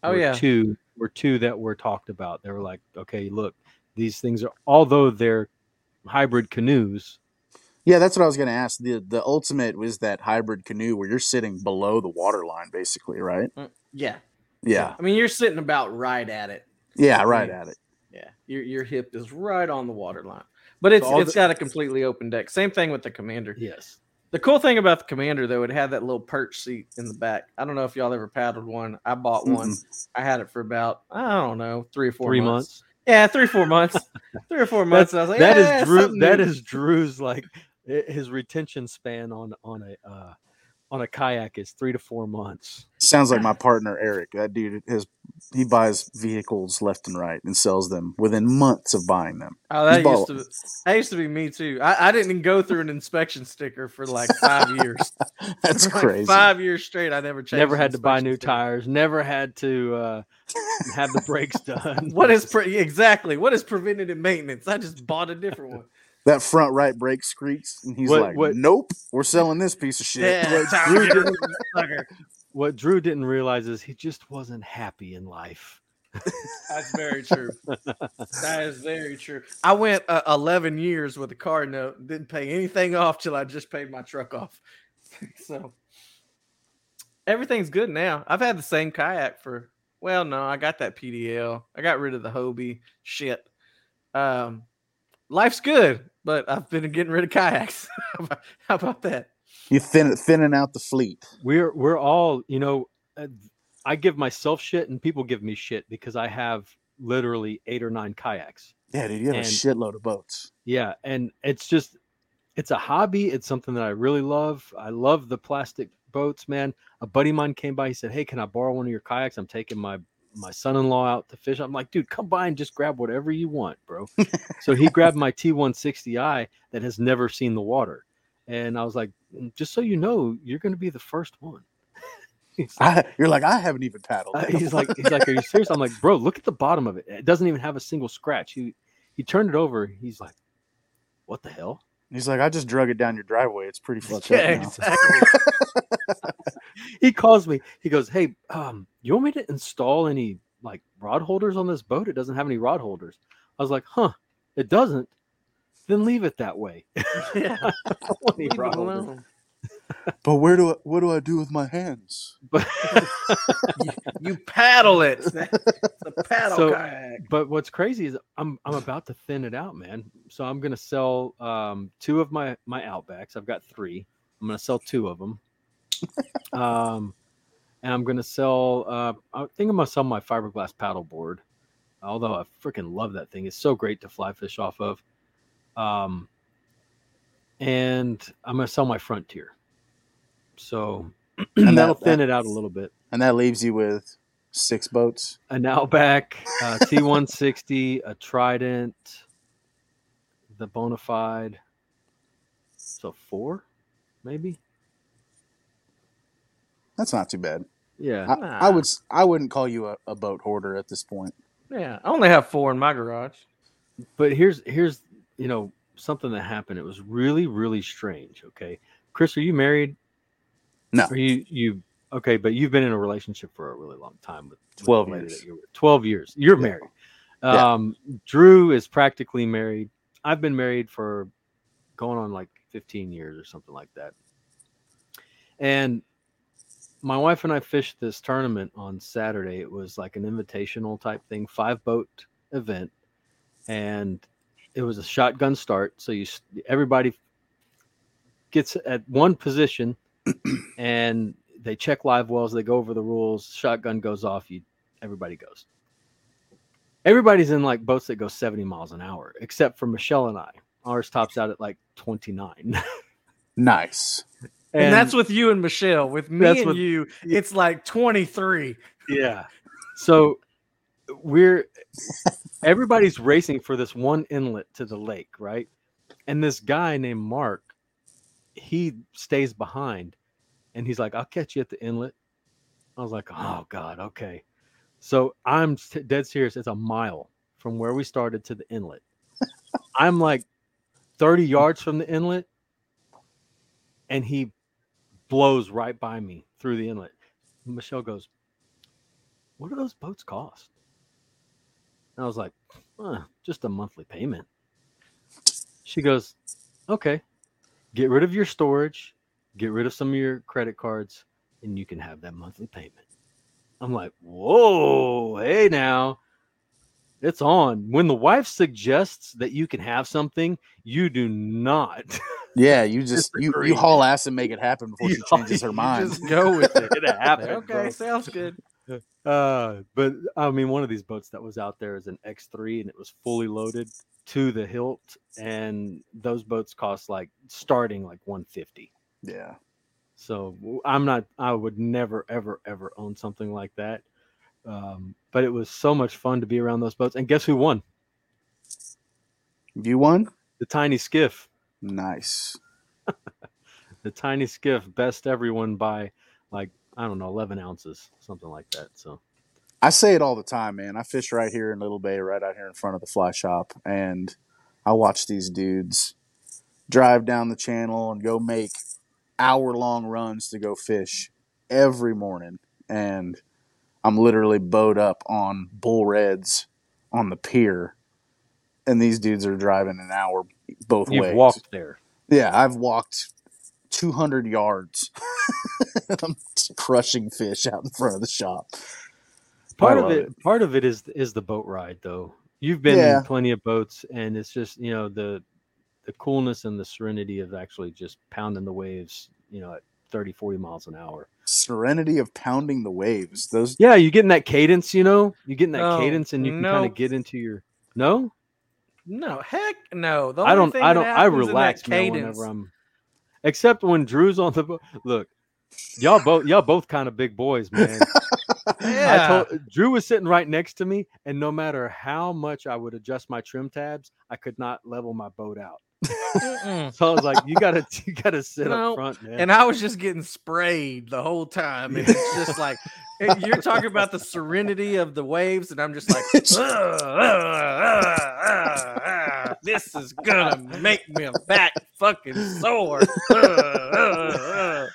Oh were yeah. two were two that were talked about. They were like, okay, look, these things are although they're hybrid canoes. yeah that's what i was going to ask the the ultimate was that hybrid canoe where you're sitting below the water line basically right mm, Yeah. yeah I mean, you're sitting about right at it. yeah right Yeah. at it Yeah. Your your hip is right on the water line. But it's all it's the- got a completely open deck. Same thing with the commander. Yes. The cool thing about the commander though, it had that little perch seat in the back. I don't know if y'all ever paddled one. I bought one. I had it for about I don't know three or four Three months. months. Yeah, three four months. three or four months. and I was like, that "Eh, is Drew. something That new." is Drew's like his retention span on on a uh, on a kayak is three to four months. Sounds like my partner Eric. That dude has he buys vehicles left and right and sells them within months of buying them. Oh, that used to that used to be me too. I, I didn't go through an inspection sticker for like five years. That's For like crazy. Five years straight, I never changed. never had to buy new sticker. tires. Never had to uh, have the brakes done. What is pre- exactly what is preventative maintenance? I just bought a different one. That front right brake squeaks, and he's What- like, what- "Nope, we're selling this piece of shit." Yeah, time Drew didn't- rid of the sucker. what Drew didn't realize is he just wasn't happy in life. That's very true. that is very true. I went uh, 11 years with a car note, didn't pay anything off till I just paid my truck off. so everything's good now. I've had the same kayak for well, no, I got that PDL. I got rid of the Hobie shit. Um, life's good, but I've been getting rid of kayaks. How about- How about that? You thin thinning out the fleet. We're we're all you know. Uh, I give myself shit, and people give me shit because I have literally eight or nine kayaks. Yeah, dude, you have And- a shitload of boats. Yeah, and it's just it's a hobby. It's something that I really love. I love the plastic boats, man. A buddy of mine came by. He said, "Hey, can I borrow one of your kayaks? I'm taking my my son-in-law out to fish." I'm like, "Dude, come by and just grab whatever you want, bro." so he grabbed my T160i that has never seen the water, and I was like, "Mm, "Just so you know, you're going to be the first one." Like, I, you're like, I haven't even paddled. uh, he's like, he's like, "Are you serious?" I'm like, "Bro, look at the bottom of it. It doesn't even have a single scratch." He he turned it over. He's like, "What the hell?" He's like, I just drug it down your driveway. It's pretty fucked Yeah, up now. exactly. he calls me. He goes, "Hey, um, you want me to install any like rod holders on this boat? It doesn't have any rod holders." I was like, "Huh, it doesn't." Then leave it that way. yeah. I don't want any Leave it rod holders. alone. But where do I, what do I do with my hands? But You paddle it. It's a paddle So- kayak. but what's crazy is I'm I'm about to thin it out, man. So I'm gonna sell um two of my my Outbacks. I've got three. I'm gonna sell two of them. um, and I'm gonna sell. Uh, I think I'm gonna sell my fiberglass paddle board. Although I freaking love that thing. It's so great to fly fish off of. Um, and I'm gonna sell my Frontier. So And that'll that- thin that- it out a little bit. And that leaves you with six boats. an Outback, uh, T160, a Trident, the Bonafide. So four, maybe. That's not too bad. Yeah, I, I would I wouldn't call you a, a boat hoarder at this point. Yeah, I only have four in my garage. but here's here's you know something that happened. It was really really strange. Okay, Chris, are you married? No. Are you you okay? But you've been in a relationship for a really long time with with 12 lady years. you're. Twelve years. You're Yeah. married. Yeah. Um, Drew is practically married. I've been married for going on like 15 years or something like that. And my wife and I fished this tournament on Saturday. It was like an invitational type thing, five boat event, and it was a shotgun start. So you everybody gets at one position, and they check live wells. They go over the rules. Shotgun goes off. You everybody goes. Everybody's in like boats that go 70 miles an hour, except for Michelle and I. Ours tops out at like 29. Nice. And, that's with you and Michelle. With me and with- you, it's like 23. yeah. So we're everybody's racing for this one inlet to the lake, right? And this guy named Mark, he stays behind and he's like, I'll catch you at the inlet. I was like, oh God, okay. So I'm s- dead serious. It's a mile from where we started to the inlet. I'm like 30 yards from the inlet and he blows right by me through the inlet. Michelle goes, What do those boats cost? And I was like, "Huh, Just a monthly payment. She goes, Okay, get rid of your storage, get rid of some of your credit cards, and you can have that monthly payment. I'm like, Whoa, hey now. It's on. When the wife suggests that you can have something, you do not. Yeah, you just you, you haul ass and make it happen before she changes her you mind. Just go with it. it happened. okay, bro. sounds good. Uh, but I mean, one of these boats that was out there is an X3, and it was fully loaded to the hilt. And those boats cost like starting like 150. Yeah. So I'm not. I would never, ever, ever own something like that. Um, but it was so much fun to be around those boats. And guess who won? You won? The tiny skiff. Nice. The tiny skiff best everyone by like I don't know, eleven ounces, something like that. So I say it all the time, man. I fish right here in Little Bay, right out here in front of the fly shop, and I watch these dudes drive down the channel and go make hour long runs to go fish every morning. And I'm literally bowed up on bull reds on the pier, and these dudes are driving an hour both you've ways. walked there. Yeah, I've walked 200 yards. I'm crushing fish out in front of the shop. Part of love it, part of it is is the boat ride though. You've been Yeah. in plenty of boats and it's just, you know, the the coolness and the serenity of actually just pounding the waves, you know, at 30, 40 miles an hour. Serenity of pounding the waves. Those Yeah, you getting that cadence, you know? You getting that No, cadence and you can kind of get into your No? No, heck no. The I don't thing I don't I happens in relax man cadence- whenever I'm except when Drew's on the boat. Look, y'all both y'all both kind of big boys, man. Yeah. I told Drew was sitting right next to me, and no matter how much I would adjust my trim tabs, I could not level my boat out. So I was like, "You gotta, you gotta sit No, up front, man." and I was just getting sprayed the whole time. And it's just like eh, you're talking about the serenity of the waves, and I'm just like, It's- "Ugh, ugh, ugh, ugh, this is gonna make me a back fucking sore. Ugh, ugh, ugh."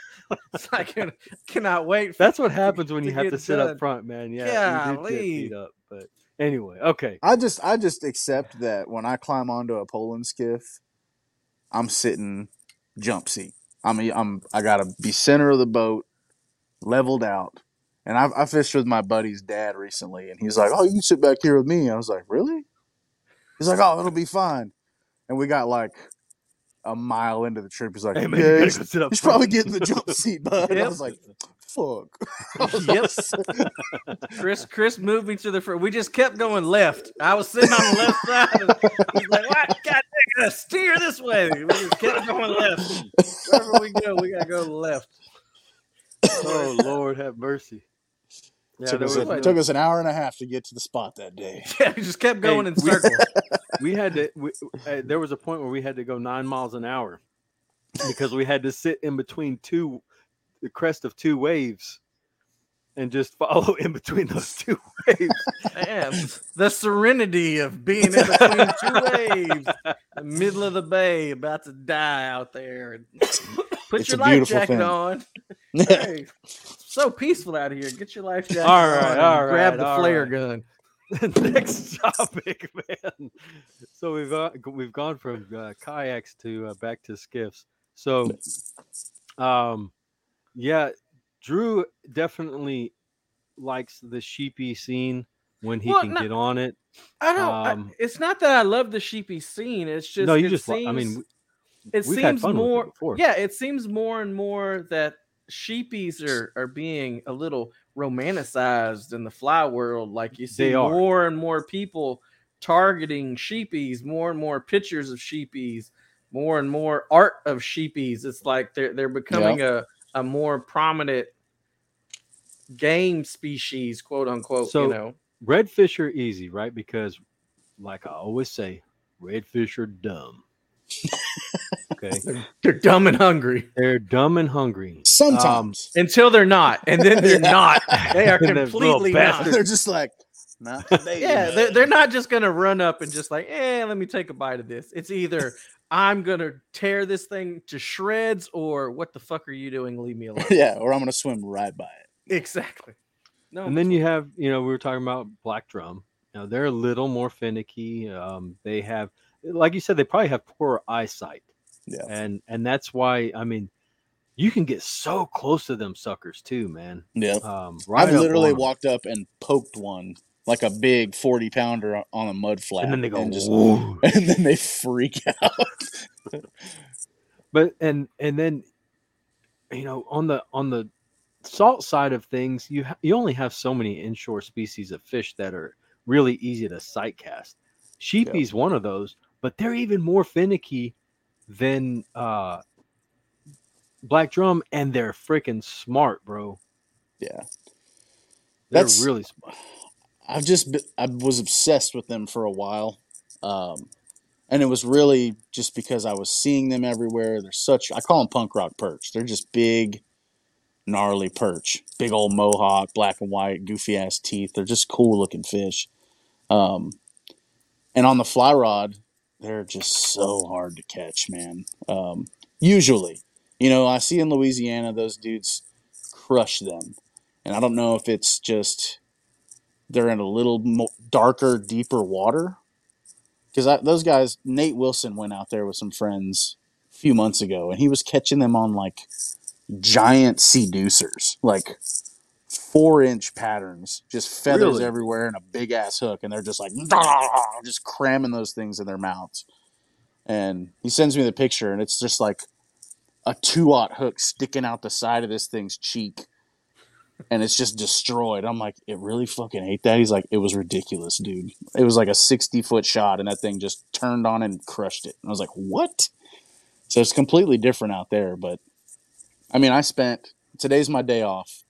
It's like I cannot wait. For, That's what happens when you have to sit done. up front, man. Yeah, you do get Golly. beat up. But anyway, okay. I just I just accept that when I climb onto a poling skiff, I'm sitting jump seat. I mean I'm I gotta be center of the boat, leveled out. And I, I fished with my buddy's dad recently, and he's like, "Oh, you can sit back here with me." I was like, "Really?" He's like, "Oh, it'll be fine." And we got like a mile into the trip. He's like, Hey, man, "Yeah, he's, sit up he's front." probably getting the jump seat, bud." And I was like, "Fuck." I Yep. Chris, Chris moved me to the front. We just kept going left. I was sitting on the left side. And he's like, "What? God dang, gotta steer this way." We just kept going left. Wherever we go, we gotta go left. Oh Lord, have mercy. Yeah, took, us a- no- took us an hour and a half to get to the spot that day. Yeah, we just kept going in we- circles. we had to. We, uh, there was a point where we had to go nine miles an hour because we had to sit in between two, the crest of two waves, and just follow in between those two waves. Man, the serenity of being in between two waves, the middle of the bay, about to die out there. And put It's your life jacket thing. on. Hey, so peaceful out here. Get your life jacket All on. right, grab the flare right. gun. Next topic, man. So we've uh, we've gone from uh, kayaks to uh, back to skiffs. So, um, yeah, Drew definitely likes the sheepy scene when he Well, can no- get on it. I don't. I- Um, it's not that I love the sheepy scene. It's just no, you it just. Seems, I mean, it seems fun with it more. Yeah, it seems more and more that sheepies are are being a little romanticized in the fly world. Like you see more and more people targeting sheepies, more and more pictures of sheepies, more and more art of sheepies. It's like they're they're becoming a a more prominent game species, quote unquote. So- you know, redfish are easy, right? Because, like I always say, redfish are dumb. okay, they're dumb and hungry they're dumb and hungry. Sometimes until they're not, and then they're Yeah. not. They are And those little completely not. they're just like, not today. Yeah, they're, they're not just gonna run up and just like, eh, let me take a bite of this. It's either I'm gonna tear this thing to shreds, or what the fuck are you doing? Leave me alone. yeah, or I'm gonna swim right by it. exactly. No, And then you have, you know, we were talking about black drum. You know, they're a little more finicky. Um, they have, like you said, they probably have poor eyesight, Yeah. and and that's why I mean, you can get so close to them suckers too, man. Yeah. Um, right I've literally 'em. walked up and poked one like a big 40 pounder on a mud flat. and then they go, just, and then they freak out. but and and then you know on the on the salt side of things you ha- you only have so many inshore species of fish that are really easy to sight cast sheepy's one of those but they're even more finicky than uh black drum, and they're freaking smart, bro. Yeah. They're That's- really smart. I've just been, I was obsessed with them for a while. Um, and it was really just because I was seeing them everywhere. They're such I call them punk rock perch. They're just big, gnarly perch, big old mohawk, black and white, goofy ass teeth. They're just cool looking fish. Um, and on the fly rod, they're just so hard to catch, man. Um, usually, you know, I see in Louisiana those dudes crush them, and I don't know if it's just they're in a little mo- darker, deeper water. Because those guys, Nate Wilson went out there with some friends a few months ago, and he was catching them on like giant seducers, like four inch patterns, just feathers Really? everywhere and a big ass hook, and they're just like just cramming those things in their mouths. And he sends me the picture, and it's just like a two aught hook sticking out the side of this thing's cheek and it's just destroyed. I'm like, it really fucking hate that. He's like, it was ridiculous, dude. It was like a 60 foot shot, and that thing just turned on and crushed it. And I was like, what? So it's completely different out there. But I mean, I spent today's my day off,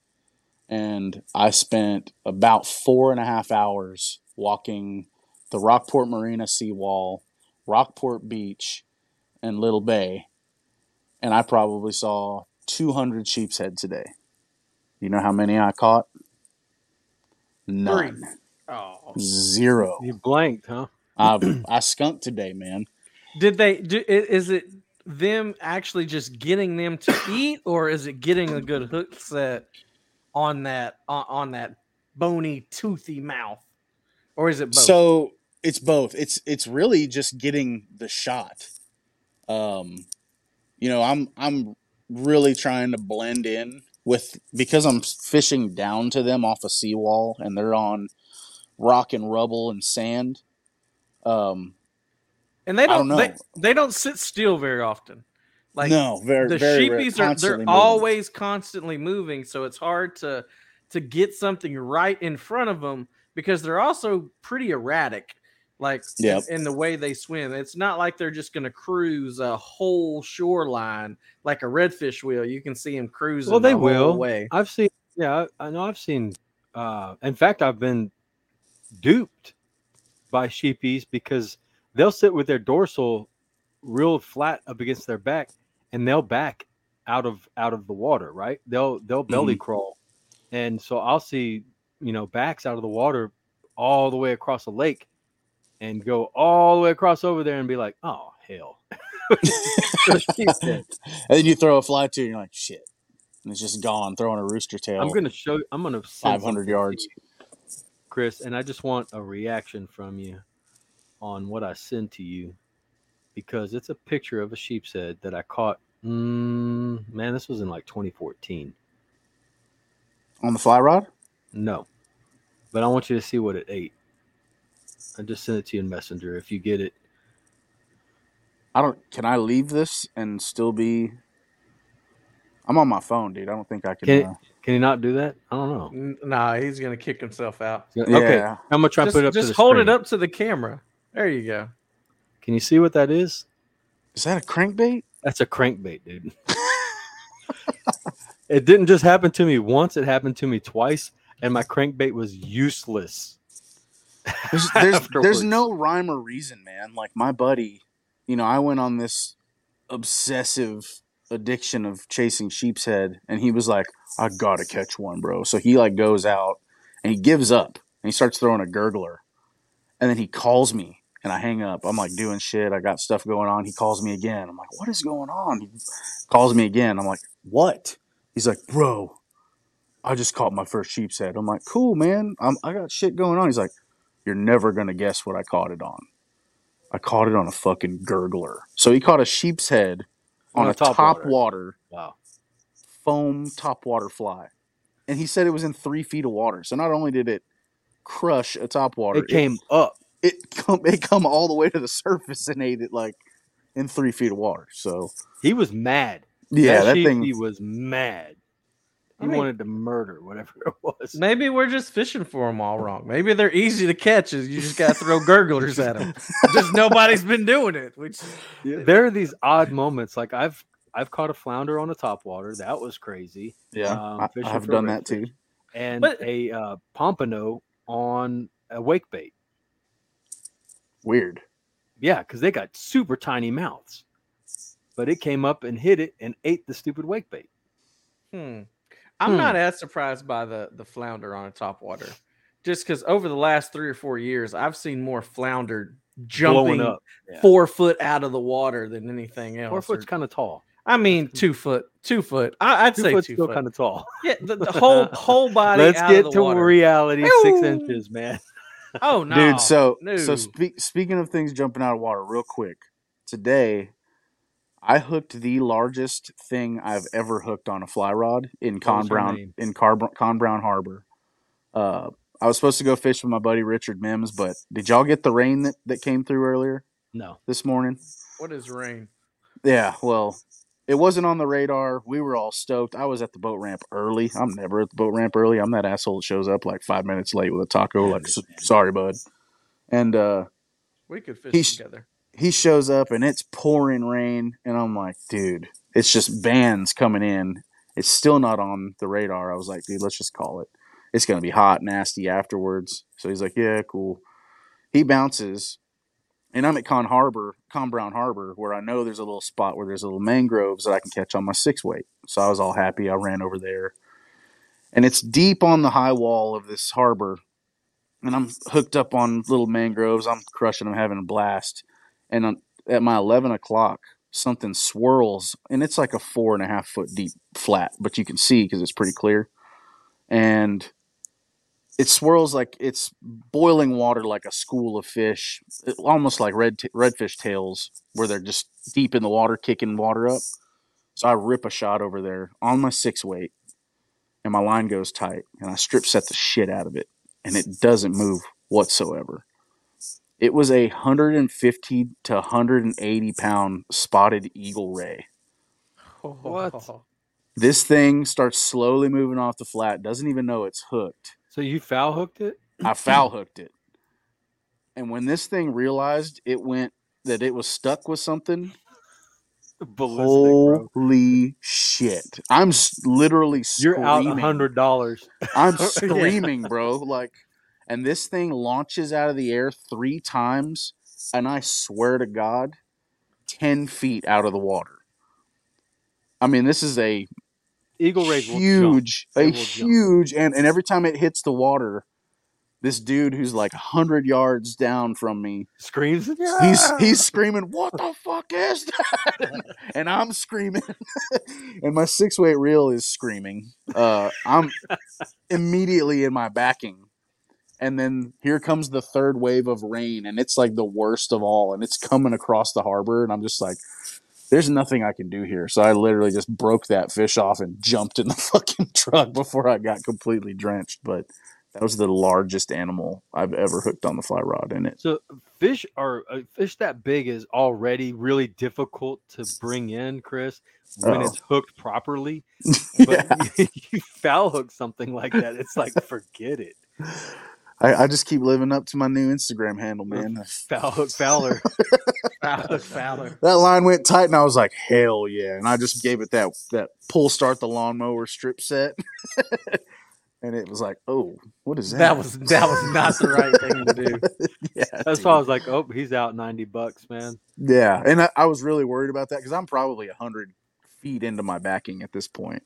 and I spent about four and a half hours walking the Rockport Marina seawall, Rockport Beach, and Little Bay, and I probably saw 200 sheep's head today. You know how many I caught? None. Oh, Zero. You blanked, huh? I I skunked today, man. did they? Do, is it them actually just getting them to eat, or is it getting a good hook set on that on, on that bony, toothy mouth, or is it both? So it's both. It's it's really just getting the shot. Um, you know, I'm I'm really trying to blend in with because I'm fishing down to them off a seawall and they're on rock and rubble and sand. Um, and they don't, don't they, they don't sit still very often. Like no, very the very rare- sheepies are they're moving. always constantly moving, so it's hard to to get something right in front of them because they're also pretty erratic. Like in- Yep. in, the way they swim, it's not like they're just going to cruise a whole shoreline like a redfish will. You can see them cruising. Well, they the will. way. I've seen, yeah, I I know I've seen. Uh, in fact, I've been duped by sheepies because they'll sit with their dorsal real flat up against their back, and they'll back out of out of the water. Right? They'll they'll mm-hmm. belly crawl, and so I'll see you know backs out of the water all the way across the lake, and go all the way across over there and be like, oh hell. and then you throw a fly to, and you're like, shit, and it's just gone. Throwing a rooster tail. I'm gonna show. I'm gonna 500 yards. Chris, and I just want a reaction from you on what I send to you because it's a picture of a sheep's head that I caught. Mm, man, this was in like 2014. on the fly rod. No, but I want you to see what it ate. I just sent it to you in Messenger. If you get it, I don't. Can I leave this and still be? I'm on my phone, dude. I don't think I can. Can- uh, can you not do that? I don't know. N- Nah, he's going to kick himself out. Okay, I'm gonna try and Just, put it up. just to the hold it up to the camera. There you go. Can you see what that is? Is that a crankbait? That's a crankbait, dude. it didn't just happen to me once, it happened to me twice, and my crankbait was useless. There's there's, there's no rhyme or reason, man. Like my buddy, you know, I went on this obsessive addiction of chasing sheep's head, and he was like, "I gotta catch one, bro." So he like goes out and he gives up and he starts throwing a gurgler, and then he calls me. And I hang up. I'm like doing shit. I got stuff going on. He calls me again. I'm like, what is going on? He calls me again. I'm like, what? He's like, bro, I just caught my first sheep's head. I'm like, cool, man. I'm, I got shit going on. He's like, you're never gonna guess what I caught it on. I caught it on a fucking gurgler. So he caught a sheep's head on, On a top, top water. water. Wow. foam top water fly, and he said it was in three feet of water. So not only did it crush a top water, It came up. It come it come all the way to the surface and ate it like in three feet of water. So He was mad. yeah, that, sheep, thing. He was mad. I He mean- wanted to murder whatever it was. Maybe we're just fishing for them all wrong. Maybe they're easy to catch. is You just got to throw gurglers at them. Just nobody's been doing it. Which there are these odd moments. Like I've I've caught a flounder on a topwater. That was crazy. Yeah, Um, I, have done that redfish. too. And But- a uh, pompano on a wake bait. Weird. Yeah, because they got super tiny mouths. But it came up and hit it and ate the stupid wake bait. Hmm. I'm Hmm. not as surprised by the the flounder on a top water, just because over the last three or four years, I've seen more flounder jumping up. Yeah. four foot out of the water than anything else. Four foot's kind of tall. I mean, two foot, two foot. I, I'd Two say foot's two still foot. kind of tall. Yeah, the, the whole whole body. Let's out get of the to water. reality. Six inches, man. Oh no, Dude, so no. so speak, speaking of things jumping out of water, real quick. Today, I hooked the largest thing I've ever hooked on a fly rod in Conn Brown in Car, Conn Brown Harbor. Uh, I was supposed to go fish with my buddy Richard Mims, but did y'all get the rain that, that came through earlier No. this morning? what is rain? Yeah, well, it wasn't on the radar. We were all stoked. I was at the boat ramp early. I'm never at the boat ramp early. I'm that asshole that shows up like five minutes late with a taco. Like, sorry, bud. And uh, We could fish He's- together. he shows up and it's pouring rain, and I'm like, dude, it's just bands coming in. It's still not on the radar. I was like, dude, let's just call it. It's gonna be hot, nasty afterwards. So he's like, yeah, cool. He bounces, and I'm at Conn Harbor, Conn Brown Harbor, where I know there's a little spot where there's a little mangroves that I can catch on my six weight. So I was all happy. I ran over there, and it's deep on the high wall of this harbor, and I'm hooked up on little mangroves. I'm crushing them, having a blast and on, at my 11 o'clock something swirls and it's like a four and a half foot deep flat but you can see because it's pretty clear and it swirls like it's boiling water like a school of fish it- almost like red t- redfish tails where they're just deep in the water kicking water up so i rip a shot over there on my six weight and my line goes tight and i strip set the shit out of it and it doesn't move whatsoever it was a 150 to 180 pound spotted eagle ray. What? This thing starts slowly moving off the flat, doesn't even know it's hooked. So you foul hooked it? I foul hooked it. And when this thing realized it went that it was stuck with something, Ballistic, bro. holy shit. I'm literally You're out a hundred dollars. I'm screaming, bro. Like, and this thing launches out of the air three times, and I swear to God, 10 feet out of the water. I mean, this is a Eagle rays huge, a will jump. huge, and, and every time it hits the water, this dude who's like 100 yards down from me, Screams. he's he's screaming, "What the fuck is that?" and I'm screaming, and my six weight reel is screaming. Uh, I'm immediately in my backing, and then here comes the third wave of rain, and it's like the worst of all, and it's coming across the harbor, and I'm just like. There's nothing I can do here. So I literally just broke that fish off and jumped in the fucking truck before I got completely drenched. But that was the largest animal I've ever hooked on the fly rod in it. So fish are uh, fish that big is already really difficult to bring in, Chris, when Oh. it's hooked properly. yeah. But you foul hook something like that, it's like forget it. I, I just keep living up to my new Instagram handle, man. Fowler. Fowler, Fowler. That line went tight, and I was like, "Hell yeah!" And I just gave it that that pull start the lawnmower strip set, and it was like, "Oh, what is that?" That was that was not the right thing to do. yeah. That's dude. why I was like, oh, he's out ninety bucks, man. Yeah, and I, I was really worried about that because I'm probably hundred feet into my backing at this point,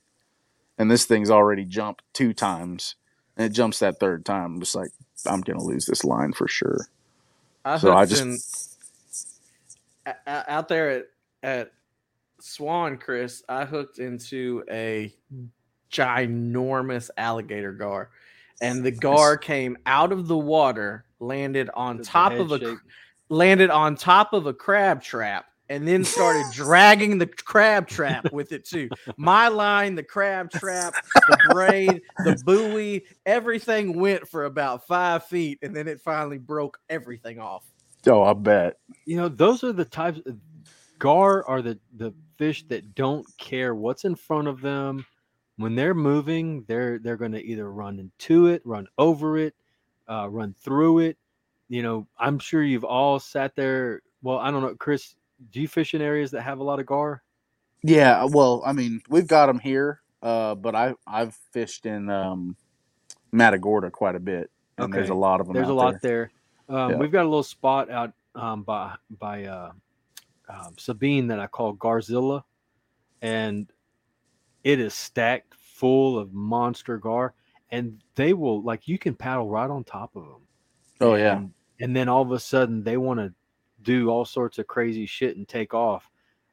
and this thing's already jumped two times, and it jumps that third time. I'm just like, I'm gonna lose this line for sure. I So I just- in a- a- out there at at Swan, Chris. I hooked into a ginormous alligator gar, and the gar came out of the water, landed on The- the top of a landed on top of a crab trap. And then started dragging the crab trap with it too. My line, the crab trap, the braid, the buoy, everything went for about five feet, and then it finally broke everything off. Oh, I bet. You know, those are the types of gar are the the fish that don't care what's in front of them. When they're moving, they're they're going to either run into it, run over it, uh, run through it. You know, I'm sure you've all sat there. Well, I don't know, Chris. Do you fish in areas that have a lot of gar? Yeah, well, I mean, we've got them here, uh, but I I've fished in um, Matagorda quite a bit, and there's a lot of them. There's a lot there. there. Um, Yeah. We've got a little spot out um, by by uh, um, Sabine that I call Garzilla, and it is stacked full of monster gar, and they will like you can paddle right on top of them. Oh yeah, and, and then all of a sudden they want to do all sorts of crazy shit and take off.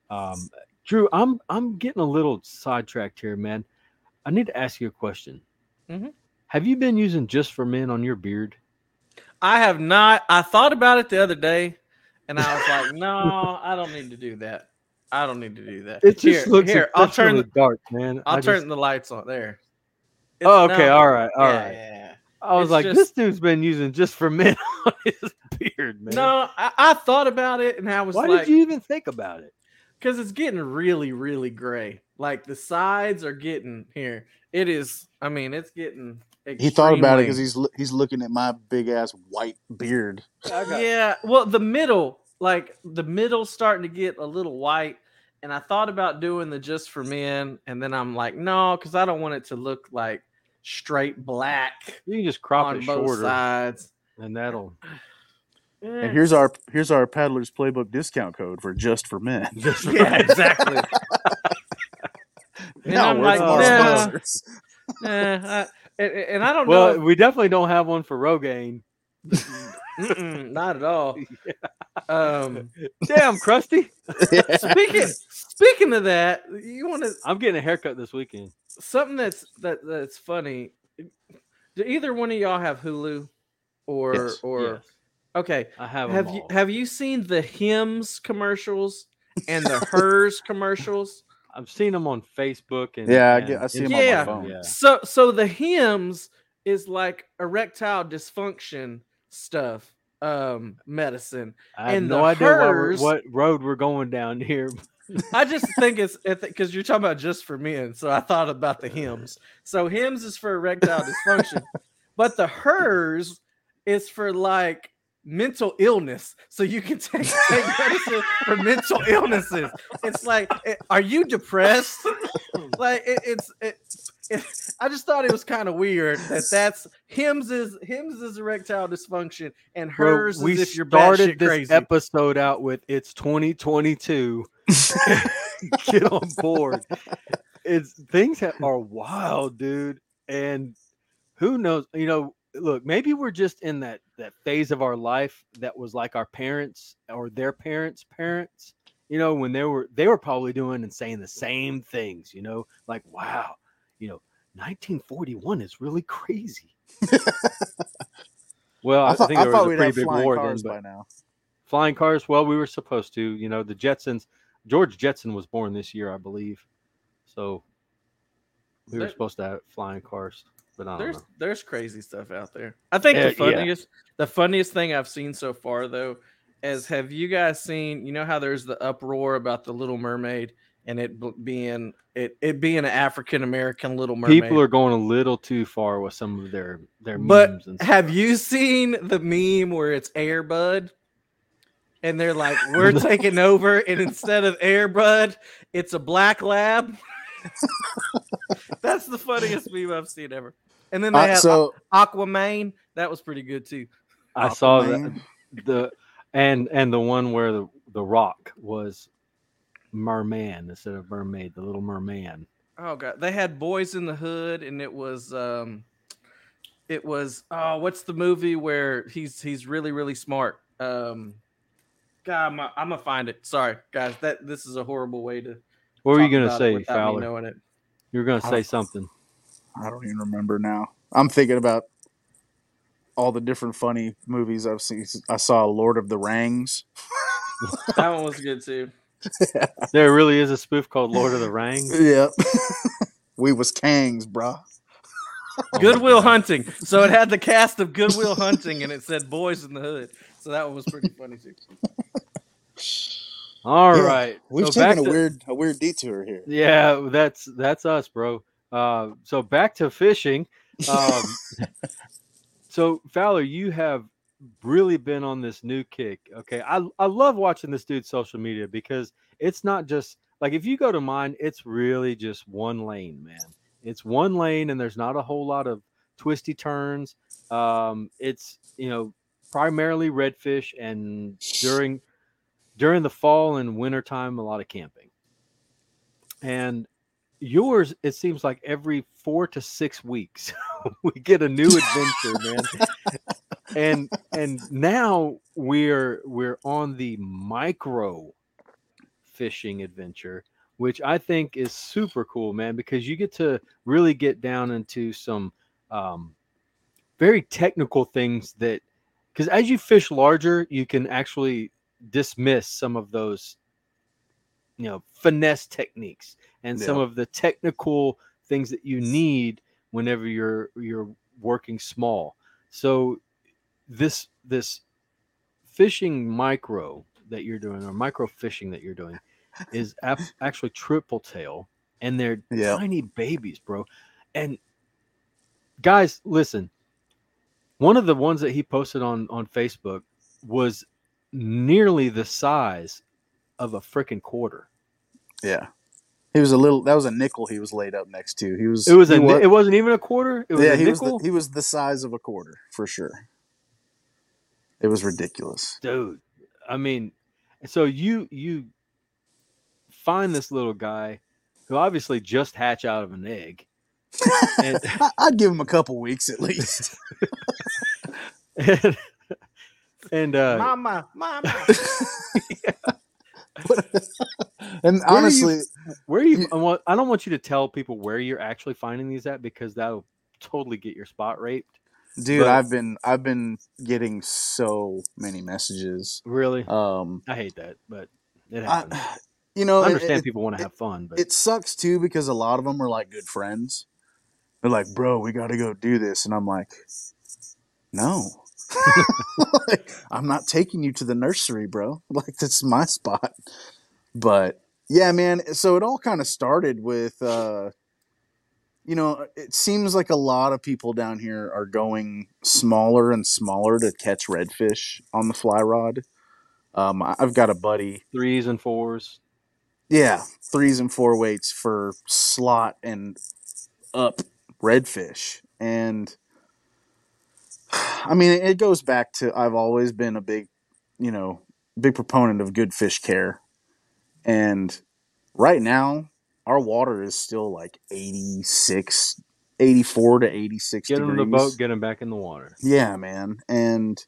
Um, Drew, I'm I'm getting a little sidetracked here, man. I need to ask you a question. Mhm. Have you been using just for men on your beard? I have not. I thought about it the other day, and I was like, no, I don't need to do that. I don't need to do that. It just here, looks here. I'll turn. The, dark, man. I'll I turn just- the lights on there. Oh, okay, no, all right, all yeah, right. yeah, yeah. I was it's like, just- this dude's been using just for men on his beard, man. No, I, I thought about it, and I was Why like, did you even think about it? because it's getting really, really gray. Like the sides are getting here. It is. I mean, it's getting. he thought about it because he's he's looking at my big ass white beard. Yeah, well, the middle, like the middle, starting to get a little white, and I thought about doing the just for men, and then I'm like, no, because I don't want it to look like straight black You can just crop on it both shorter, sides. and that'll Eh, And here's our here's our paddler's playbook discount code for just for men. just yeah, exactly. And Now I'm like, from nah, sponsors. nah, I- and, and I don't well, know. we definitely don't have one for Rogaine. Not at all. Um, Damn, Krusty. speaking speaking of that, you want to I'm getting a haircut this weekend. something that's that that's funny. Do either one of y'all have Hulu, or Yes. or Yes, okay? I have. Have you all. have you seen the Hims commercials and the hers commercials? I've seen them on Facebook and Yeah, I and get- I see 'em on my phone. Yeah. So so the Hims is like erectile dysfunction stuff, um, medicine. I have And no idea why we're- what road we're going down here. I just think it's because you're talking about just for men, so I thought about the Hims. So Hims is for erectile dysfunction, but the hers is for like mental illness. So you can take, take medicine for mental illnesses. It's like, eh, are you depressed? Like it, it's it, it. I just thought it was kind of weird that that's Hims is Hims is erectile dysfunction and Bro, hers we is if you're started this crazy. episode out with it's 2022. Get on board. It's things ha- are wild, dude, and who knows? You know, look, maybe we're just in that that phase of our life that was like our parents or their parents' parents. You know, when they were they were probably doing and saying the same things. You know, like wow, you know, 1941 is really crazy. well, I, I thought, think I there thought was a pretty big flying war then, cars by now. flying cars. Well, we were supposed to. You know, the Jetsons. George Jetson was born this year, I believe. So we were There- supposed to have flying cars, but I don't there's know. there's crazy stuff out there. I think Uh, the yeah. funniest the funniest thing I've seen so far though is have you guys seen you know how there's the uproar about the Little Mermaid and it being it it being an African American Little Mermaid. People are going a little too far with some of their their but memes and stuff. have you seen the meme where it's Airbud? And they're like, we're taking over, and instead of Airbud, it's a black lab. That's the funniest meme I've seen ever. And then they Uh, had so Aquaman. That was pretty good too. I saw that the and and the one where the the Rock was merman instead of mermaid, the Little Merman. Oh god, they had Boys in the Hood, and it was um, it was oh, what's the movie where he's he's really really smart. Um, God, I'm, I'm gonna find it. Sorry, guys, that this is a horrible way to. What were you gonna say, Fowler? knowing it. You were gonna say don't- something. I don't even remember now. I'm thinking about all the different funny movies I've seen. I saw Lord of the Rings. That one was good too. There really is a spoof called Lord of the Rings. Yep. we was Kangs, bruh. Good Will Hunting. So it had the cast of Good Will Hunting, and it said Boys in the Hood. So that one was pretty funny too. All Yeah, right, We've so back taken a to- weird a weird detour here. Yeah, that's that's us, bro. Uh, so back to fishing. Um, so Fowler, you have really been on this new kick. Okay, I I love watching this dude's social media because it's not just like if you go to mine, it's really just one lane, man. It's one lane, and there's not a whole lot of twisty turns. Um, it's you know primarily redfish, and during during the fall and winter time, a lot of camping. And yours, it seems like every four to six weeks we get a new adventure, man. and and now we're we're on the micro fishing adventure, which I think is super cool, man, because you get to really get down into some um, very technical things that because as you fish larger, you can actually dismiss some of those you know finesse techniques and some of the technical things that you need whenever you're you're working small. So this this fishing micro that you're doing or micro fishing that you're doing is ap- actually triple tail and they're Yeah. tiny babies bro and guys listen one of the ones that he posted on on facebook was nearly the size of a freaking quarter Yeah. He was a little. That was a nickel. He was laid up next to. He was. it was a ni- wa- it wasn't even a quarter it was yeah, a he was. nickel The, he was the size of a quarter for sure. It was ridiculous. dude i mean so you you find this little guy who obviously just hatch out of an egg and, I, I'd give him a couple weeks at least. and, and uh Mama, mama. and Where are you- honestly, where you you- I, want, I don't want you to tell people where you're actually finding these at because that'll totally get your spot raped dude, but- I've been I've been getting so many messages. really Um, i hate that but it I, happens you know, i understand it, people want to have fun but it sucks too because a lot of them are like good friends. They're like, bro, we got to go do this, and I'm like, no, Like, I'm not taking you to the nursery, bro. Like that's my spot. But yeah, man. So it all kind of started with, uh, you know, it seems like a lot of people down here are going smaller and smaller to catch redfish on the fly rod. Um, I've got a buddy threes and fours yeah, threes and four weights for slot and up redfish. And I mean, it goes back to I've always been a big, you know, big proponent of good fish care. And right now, our water is still like 86, 84 to 86 get them in degrees. the boat get them back in the water Yeah, man. And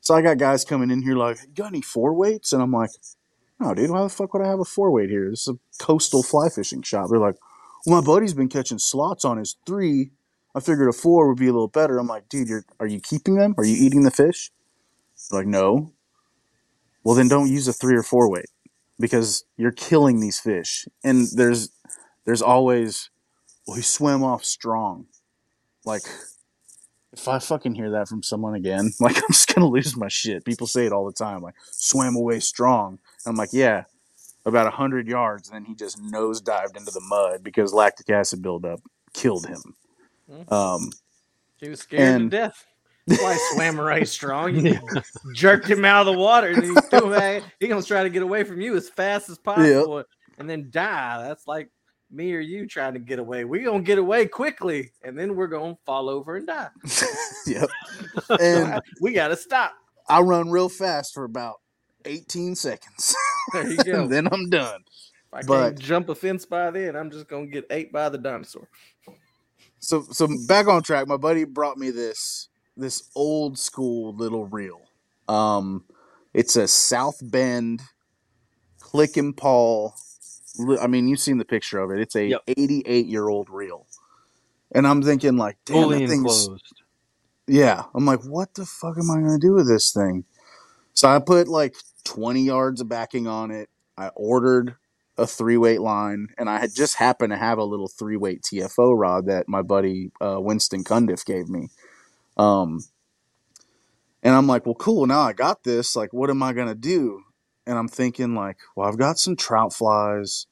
so I got guys coming in here like, got any four weights? And I'm like, no, dude, why the fuck would I have a four weight here? This is a coastal fly fishing shop. They're like, well, my buddy's been catching slots on his three. I figured a four would be a little better. I'm like, dude, you're, are you keeping them? Are you eating the fish? They're like, no. Well, then don't use a three or four weight because you're killing these fish. And there's, there's always, well, he swam off strong. Like, if I fucking hear that from someone again, like I'm just gonna lose my shit. People say it all the time, like swam away strong. And I'm like, yeah, about a hundred yards, and then he just nose dived into the mud because lactic acid buildup killed him. Um, He was scared And- to death. Why swam right strong. You jerked him out of the water, and then he threw him back. He gonna try to get away from you as fast as possible, and then die. That's like me or you trying to get away. We're gonna get away quickly, and then we're gonna fall over and die. yep. And we gotta stop. I run real fast for about 18 seconds, There you go. and then I'm done. if I but- can't jump a fence by then, I'm just gonna get ate by the dinosaur. So, so back on track. My buddy brought me this this old school little reel. Um, it's a South Bend Click and Pawl. I mean, you've seen the picture of it. It's a Yep. 88 year old reel, and I'm thinking like, damn, fully that thing's enclosed yeah. I'm like, what the fuck am I gonna do with this thing? So I put like 20 yards of backing on it. I ordered a three weight line, and I had just happened to have a little three weight TFO rod that my buddy uh, Winston Cundiff gave me. Um, and I'm like, well, cool. Now I got this. Like, what am I gonna do? And I'm thinking like, well, I've got some trout flies.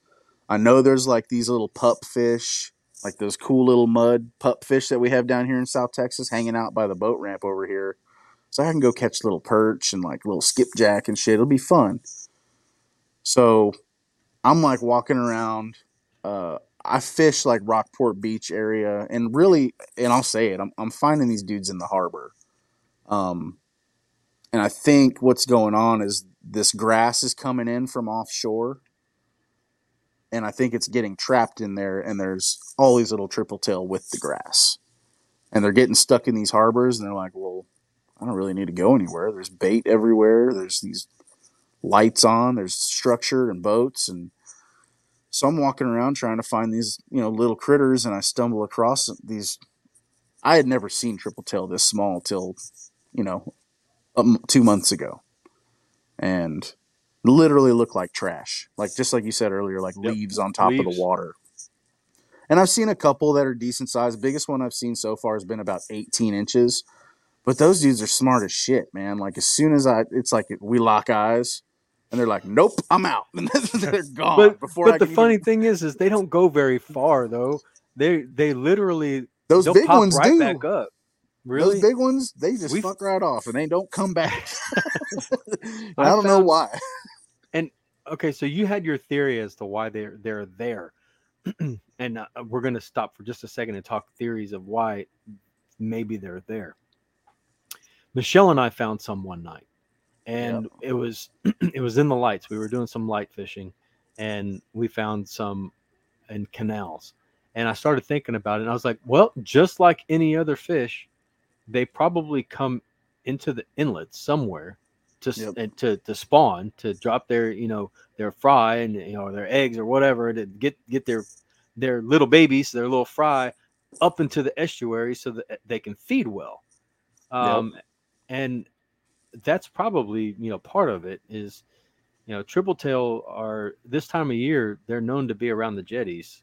I know there's like these little pup fish, like those cool little mud pup fish that we have down here in South Texas, hanging out by the boat ramp over here. So I can go catch little perch and like little skipjack and shit. It'll be fun. So I'm like walking around. Uh, I fish like Rockport Beach area, and really, and I'll say it, I'm I'm finding these dudes in the harbor. Um, and I think what's going on is this grass is coming in from offshore, and I think it's getting trapped in there, and there's all these little triple tail with the grass, and they're getting stuck in these harbors, and they're like, well, I don't really need to go anywhere. There's bait everywhere. There's these lights on. There's structure and boats, and so I'm walking around trying to find these, you know, little critters, and I stumble across these. I had never seen triple tail this small till, you know, um, two months ago, and literally look like trash, like just like you said earlier, like Yep. leaves on top of the water. And I've seen a couple that are decent size. The biggest one I've seen so far has been about 18 inches. But those dudes are smart as shit, man. Like as soon as I, it's like we lock eyes, and they're like, "Nope, I'm out," and they're gone. But, before I but the can even- funny thing is, is they don't go very far though. They they literally those big ones right do. back up. Really? Those big ones, they just We've- fuck right off and they don't come back. I I don't know found- why. And okay, so you had your theory as to why they're they're there, and uh, we're going to stop for just a second and talk theories of why maybe they're there. Michelle and I found some one night, and it was it was in the lights. We were doing some light fishing, and we found some in canals. And I started thinking about it, and I was like, well, just like any other fish, they probably come into the inlet somewhere to Yep. and to to spawn to drop their you know their fry and you know their eggs or whatever to get get their their little babies their little fry up into the estuary so that they can feed well um and that's probably you know part of it is you know triple tail are this time of year they're known to be around the jetties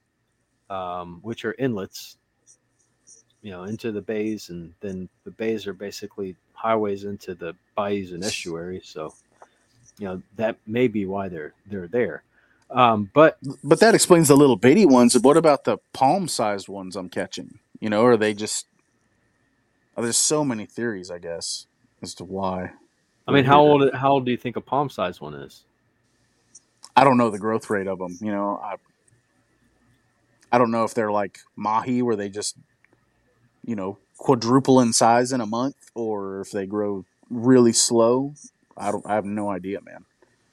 um, which are inlets you know into the bays and then the bays are basically highways into the bayous and estuaries so you know that may be why they're they're there um, but But that explains the little bitty ones. What about the palm sized ones I'm catching? You know, are they just. oh, there's so many theories, I guess, as to why. I mean how old how old do you think a palm size one is I don't know the growth rate of them. You know, I I don't know if they're like mahi, where they just you know quadruple in size in a month, or if they grow really slow. I don't. I have no idea, man.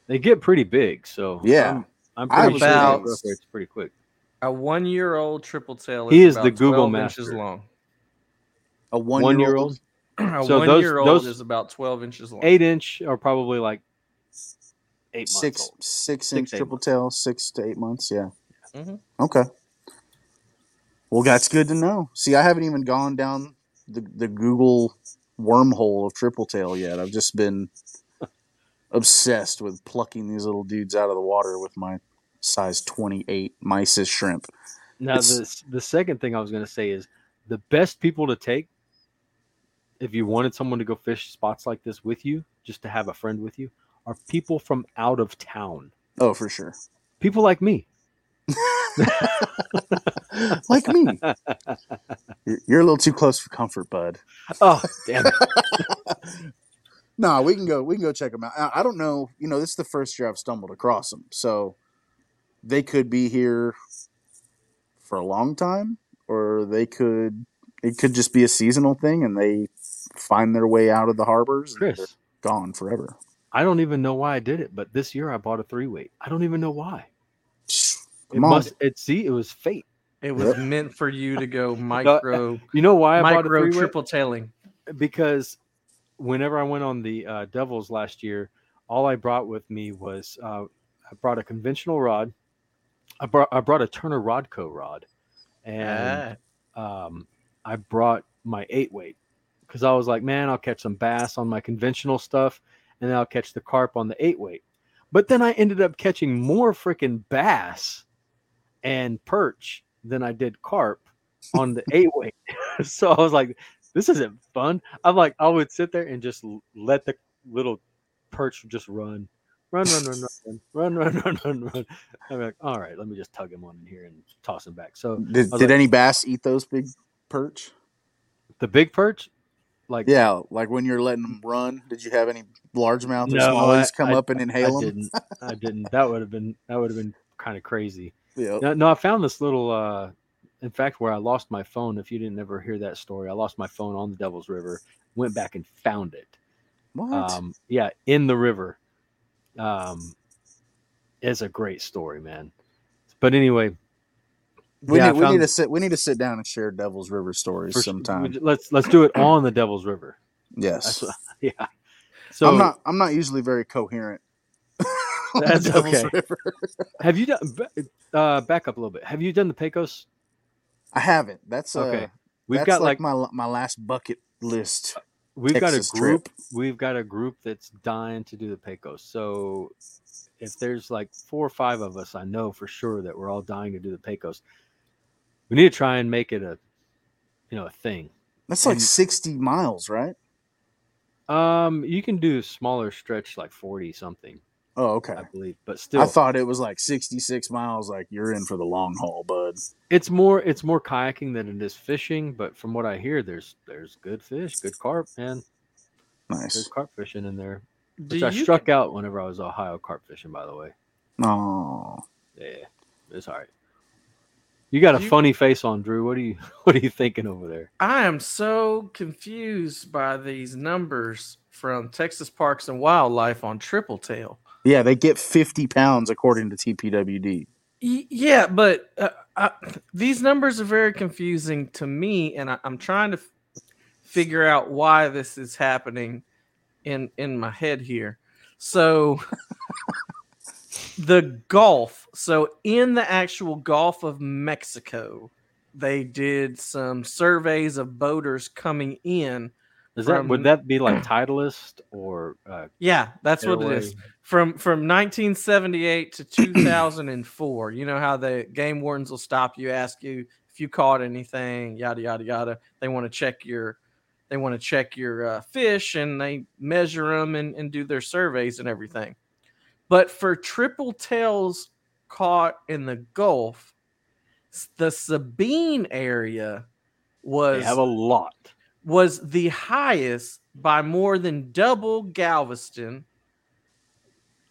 they get pretty big so Yeah. i'm, I'm pretty was sure the about- growth rate's pretty quick A one year old triple tail. He is the Google 12 inches master. long. A one, one year year old. Old A So one those- year old those- is about 12 inches long. eight inch are probably like eight months six old. six Six, inch eight triple months. tail, six to eight months. Yeah. Mhm. Okay. Well, that's good to know. See, I haven't even gone down the the Google wormhole of triple tail yet. I've just been obsessed with plucking these little dudes out of the water with my size twenty eight mysis shrimp. Now, It's- the the second thing I was going to say is the best people to take if you wanted someone to go fish spots like this with you, just to have a friend with you, are people from out of town. Oh, for sure. People like me. like me. You're, you're a little too close for comfort, bud. Oh, damn it. No, we can go. We can go check them out. I, I don't know. You know, this is the first year I've stumbled across them, so they could be here for a long time, or they could. It could just be a seasonal thing, and they find their way out of the harbors and Chris, gone forever. I don't even know why I did it, but this year I bought a three weight. I don't even know why. It on. must. It see, it was fate. It was meant for you to go micro, You know why I bought a micro three weight? triple tailing. because whenever I went on the uh, Devils last year, all I brought with me was uh, I brought a conventional rod. I brought I brought a Turner Rodco rod, and Ah, um, I brought my eight weight because I was like, man, I'll catch some bass on my conventional stuff, and then I'll catch the carp on the eight weight. But then I ended up catching more freaking bass and perch than I did carp on the eight weight. so I was like, this isn't fun. I'm like, I would sit there and just let the little perch just run. Run, run, run, run, run, run, run, run, run. I'm like, all right, let me just tug him on in here and toss him back. So Did, did like- any bass eat those big perch? the big perch, like Yeah, like when you're letting them run. Did you have any largemouth or No, smallies come I- up and I inhale them? didn't. I didn't. That would have been that would have been kind of crazy. Yeah. No, no, I found this little. uh In fact, where I lost my phone. If you didn't ever hear that story, I lost my phone on the Devil's River. Went back and found it. What? Um, yeah, in the river. Um, it's a great story, man. But anyway, we yeah, I need we need to sit we need to sit down and share Devil's River stories for- sometime. Let's let's do it on the Devil's River. Yes. That's what, yeah. So I'm not I'm not usually very coherent. on the That's Devil's okay. River. have you done? Uh, back up a little bit. Have you done the Pecos? I haven't. That's uh, Okay. We've that's got like, like, my my last bucket list. we've got a group. trip. We've got a group that's dying to do the Pecos. So if there's like four or five of us, I know for sure that we're all dying to do the Pecos. We need to try and make it a, you know, a thing. That's like And- 60 miles, right? Um, you can do a smaller stretch like forty something, Oh, okay. I believe, but still, I thought it was like 66 miles. Like you're in for the long haul, bud. it's more it's more kayaking than it is fishing. But from what I hear, there's there's good fish, good carp, man. Nice. There's Nice. carp fishing in there. Do Which I you- struck out whenever I was Ohio carp fishing, by the way. Oh, Yeah, it's all right. You got a you- funny face on, Drew. What are you What are you thinking over there? I am so confused by these numbers from Texas Parks and Wildlife on Triple Tail. yeah. They get 50 pounds according to TPWD. Y- Yeah, but uh, I, these numbers are very confusing to me, and I, I'm trying to f- figure out why this is happening in in my head here. So, the Gulf. So, in the actual Gulf of Mexico, they did some surveys of boaters coming in. Is that would that be like Titleist or uh, Yeah, that's what it is. From from 1978 to 2004 you know how the game wardens will stop you ask you if you caught anything yada yada yada they want to check your they want to check your uh, fish and they measure them and, and do their surveys and everything but for triple tails caught in the gulf the sabine area was They have a lot. was the highest by more than double Galveston,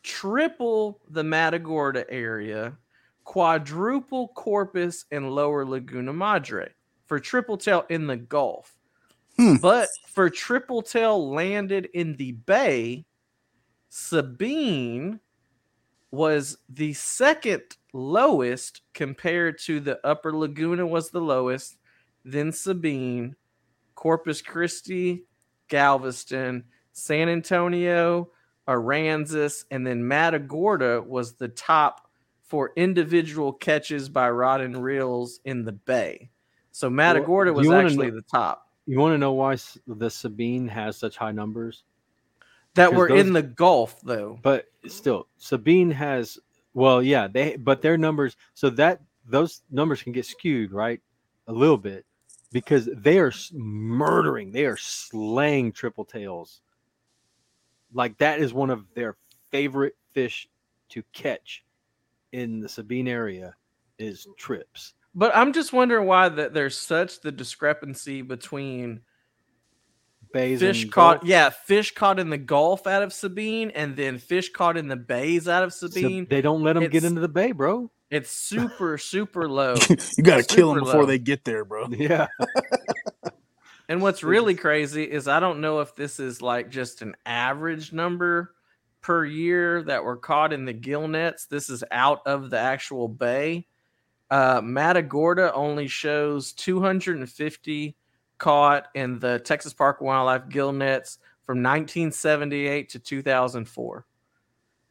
triple the Matagorda area, quadruple Corpus and lower Laguna Madre for triple tail in the Gulf. Hmm. But for triple tail landed in the Bay, Sabine was the second lowest compared to the upper Laguna was the lowest, then Sabine, Corpus Christi, Galveston, San Antonio, Aransas, and then Matagorda was the top for individual catches by rod and reels in the bay. So Matagorda do was actually know- the top You want to know why the Sabine has such high numbers? That Because were in the Gulf, though. But still, Sabine has well, yeah, they but their numbers so that those numbers can get skewed, right? A little bit because they are murdering, they are slaying triple tails. Like that is one of their favorite fish to catch in the Sabine area is trips. But I'm just wondering why that there's such the discrepancy between Bays fish and caught, Gulf. yeah, fish caught in the Gulf out of Sabine, and then fish caught in the bays out of So Sabine. they don't let them get into the bay, bro. It's super, super low. you got to kill them before low. they get there, bro. Yeah. And what's really crazy is I don't know if this is like just an average number per year that were caught in the gill nets. This is out of the actual bay. Uh, Matagorda only shows 250 caught in the Texas Park Wildlife gill nets from 1978 to 2004.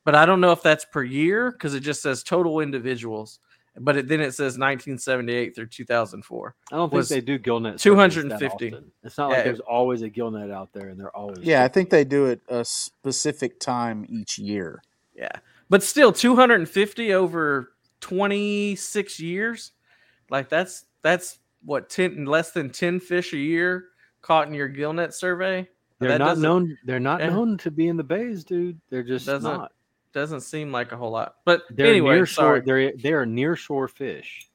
But I don't know if that's per year because it just says total individuals. But it, then it says 1978 through 2004. I don't think they do gill nets. 250. It's not like Yeah. there's always a gill net out there, and they're always Yeah, I think they do it a specific time each year. Yeah. But still 250 over 26 years. Like that's that's what 10 less than 10 fish a year caught in your gillnet survey. they're that not known. They're not yeah. known to be in the bays, dude. They're just Doesn't- not. Doesn't seem like a whole lot. But They're anyway, near shore. sorry. They're they are near shore fish.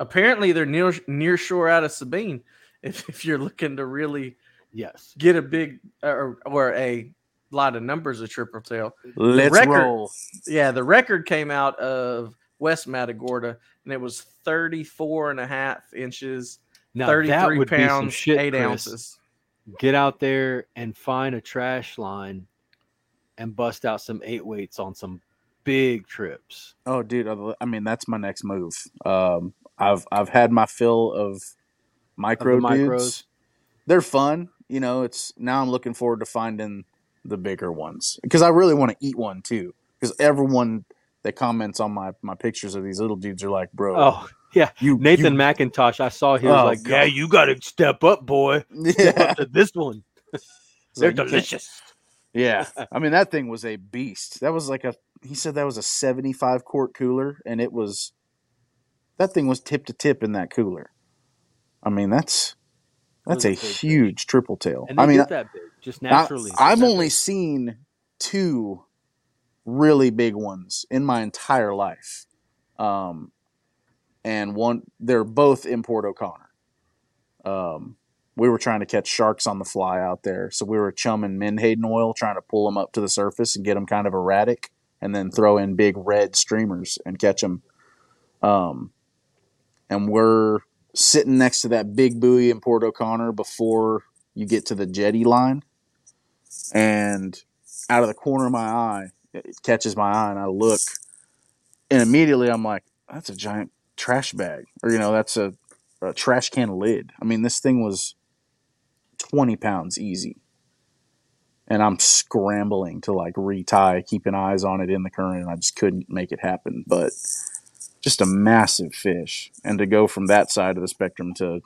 apparently they're near near shore out of Sabine. If, if you're looking to really Yes. get a big or, or a lot of numbers of triple tail, Let's record- roll. yeah, the record came out of West Matagorda, and it was 34 and a half inches, Now that 33 would be some pounds, shit, eight Chris. ounces. Get out there and find a trash line and bust out some eight weights on some big trips. Oh, dude. I- I mean, that's my next move. Um, I've I've had my fill of micro micros? dudes. They're fun. You know, it's now I'm looking forward to finding the bigger ones because I really want to eat one too. Because everyone that comments on my my pictures of these little dudes are like, bro, Oh, yeah. you Nathan you- McIntosh, I saw him Oh, like, Yeah, oh. you got to step up, boy. Step yeah, up to this one. They're like, delicious. yeah. I mean, that thing was a beast. That was like a. He said that was a 75 quart cooler, and it was. That thing was tip to tip in that cooler. I mean, that's that's a huge triple tail. And they I mean, get that big, just naturally. I've only big. seen two really big ones in my entire life. Um, and one, they're both in Port O'Connor. Um, we were trying to catch sharks on the fly out there. So we were chumming Menhaden oil, trying to pull them up to the surface and get them kind of erratic, and then throw in big red streamers and catch them. Um, and we're sitting next to that big buoy in Port O'Connor before you get to the jetty line. And out of the corner of my eye, it catches my eye, and I look, and immediately I'm like, that's a giant trash bag, or you know, that's a, a trash can lid. I mean, this thing was 20 pounds easy. And I'm scrambling to like retie, keeping eyes on it in the current, and I just couldn't make it happen. But just a massive fish. And to go from that side of the spectrum to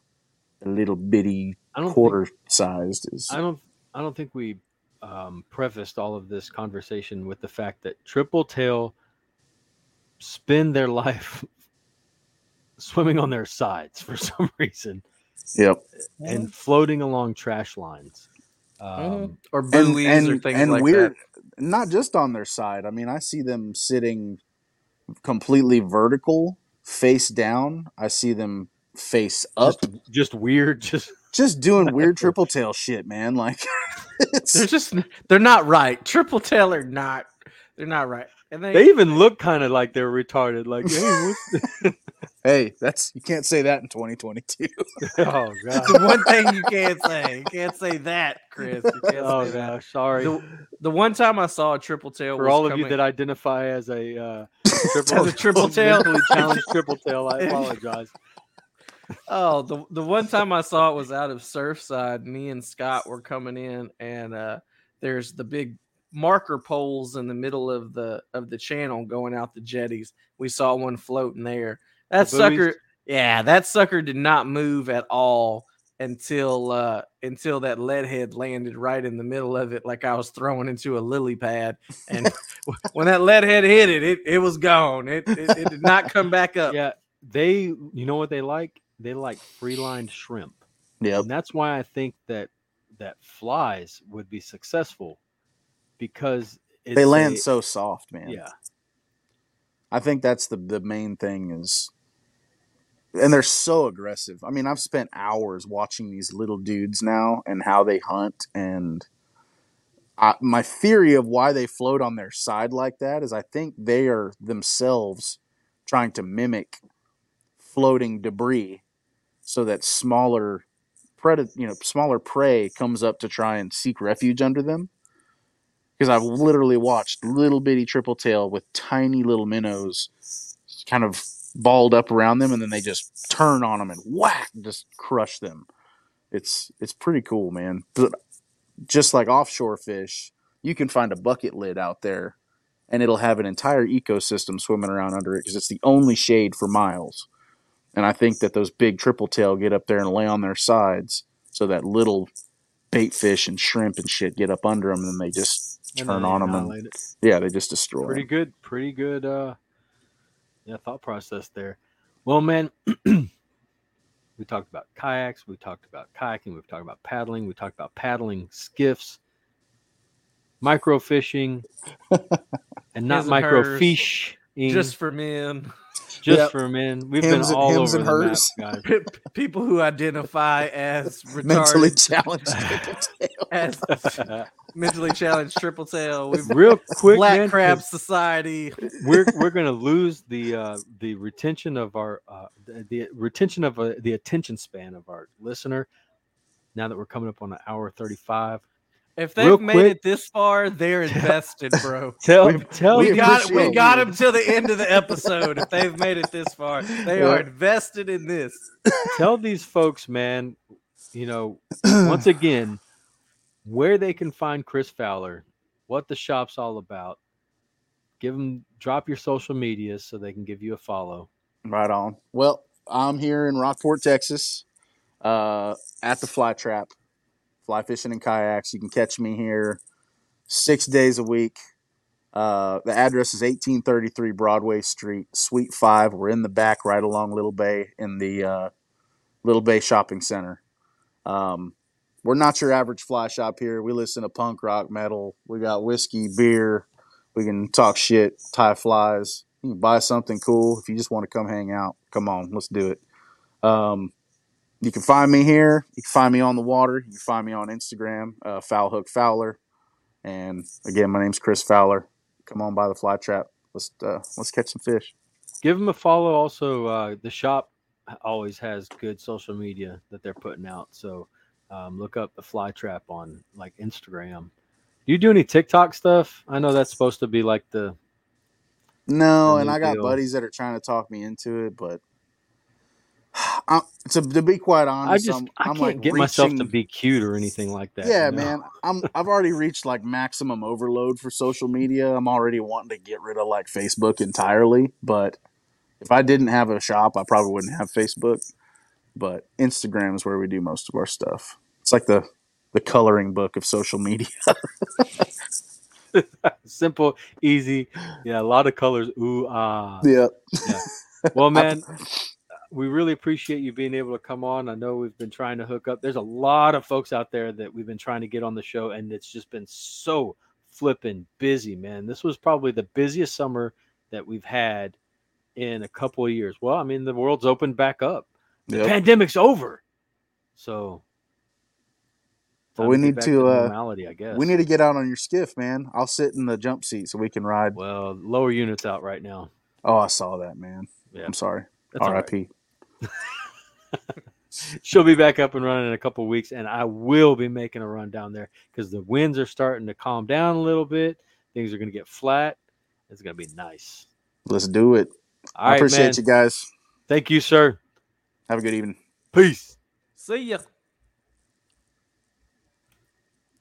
a little bitty don't think- quarter sized is I don't. I don't think we um, prefaced all of this conversation with the fact that triple tail spend their life swimming on their sides for some reason yep. and floating along trash lines. Um, or and, buoys and, or things and like weird that. not just on their side i mean i see them sitting completely vertical face down i see them face up just, just weird. Just just doing weird triple tail shit man like it's, They're just they're not right. Triple tail are not. They're not right. And they, they even look kind of like they're retarded. Like, hey, what's hey that's you can't say that in 2022 oh god, the one thing you can't say. You can't say that, Chris. You can't oh say that. gosh, sorry. The, the one time I saw a triple tail For was all of coming, you that identify as a uh, triple, As a triple tail. mentally challenged triple tail, I apologize. Oh, the the one time I saw it was out of Surfside. Me and Scott were coming in, and uh, there's the big marker poles in the middle of the of the channel going out the jetties. We saw one floating there. That The buoys? sucker, yeah, that sucker did not move at all until uh until that lead head landed right in the middle of it, like I was throwing into a lily pad. And when that lead head hit it, it it was gone. It it, it did not come back up. Yeah, they. You know what they like? They like free lined shrimp, Yeah. and that's why I think that that flies would be successful because it's they land a- so soft man Yeah, I think that's the the main thing is and they're so aggressive. I mean, I've spent hours watching these little dudes now and how they hunt and I, my theory of why they float on their side like that is I think they are themselves trying to mimic floating debris so that smaller you know, smaller prey comes up to try and seek refuge under them. Because I've literally watched little bitty triple tail with tiny little minnows kind of balled up around them and then they just turn on them and whack just crush them. It's it's pretty cool man. But just like offshore fish you can find a bucket lid out there and it'll have an entire ecosystem swimming around under it because it's the only shade for miles and i think that those big triple tail get up there and lay on their sides so that little bait fish and shrimp and shit get up under them and then they just turn they on them and it. yeah they just destroy pretty 'em. good pretty good uh yeah thought process there well man we talked about kayaks we talked about kayaking we've talked about paddling we talked about paddling skiffs micro fishing and not His micro fish Just for men. Just Yep. for men we've Hims been all hims over and the map, guys P- people who identify as mentally challenged triple tail. as mentally challenged triple tail. We've Real quick, Black man, Crab 'cause Society. we're we're gonna lose the uh, the retention of our uh, the, the retention of uh, the attention span of our listener. Now that we're coming up on an hour thirty five, If they've Real made quick- it this far, they're invested, bro. tell We- tell We we got we got them till the end of the episode. If they've made it this far, they are invested in this. tell these folks, man. You know, once again, where they can find Chris Fowler, what the shop's all about. Give them drop your social media so they can give you a follow. Right on. Well, I'm here in Rockport, Texas, uh, at the Fly Trap, fly fishing and kayaks. You can catch me here six days a week. Uh, the address is 1833 Broadway Street, Suite 5. We're in the back right along Little Bay in the uh, Little Bay Shopping Center. Um, we're not your average fly shop here. We listen to punk rock, metal. We got whiskey, beer. We can talk shit, tie flies. You can buy something cool if you just want to come hang out. Come on, let's do it. Um, you can find me here. You can find me on the water. You can find me on Instagram, uh, Foul Hook Fowler. And again, my name's Chris Fowler. Come on by the fly trap. Let's uh, let's catch some fish. Give them a follow. Also, uh, the shop always has good social media that they're putting out. So um, look up the Fly Trap on like Instagram. Do you do any TikTok stuff? I know that's supposed to be like the No, The and I got deal. buddies that are trying to talk me into it, but I, to, to be quite honest, I just I'm, I I'm can't like get myself to be cute or anything like that. yeah, you know? man. I'm I've already reached like maximum overload for social media. I'm already wanting to get rid of like Facebook entirely, but if I didn't have a shop, I probably wouldn't have Facebook. But Instagram is where we do most of our stuff. It's like the the coloring book of social media. Simple, easy. Yeah, a lot of colors. Ooh, ah. yeah. Well, man, we really appreciate you being able to come on. I know we've been trying to hook up. There's a lot of folks out there that we've been trying to get on the show, and it's just been so flipping busy, man. This was probably the busiest summer that we've had in a couple of years. Well, I mean, the world's opened back up. The Yep. pandemic's over. So But we need back to, uh, I guess. We need to get out on your skiff, man. I'll sit in the jump seat so we can ride. well, lower units out right now. Oh, I saw that, man. Yeah. I'm sorry. That's right. R.I.P. she'll be back up and running in a couple weeks and i will be making a run down there because the winds are starting to calm down a little bit things are going to get flat it's going to be nice Let's do it. all I right appreciate man you guys. thank you sir Have a good evening. peace See ya.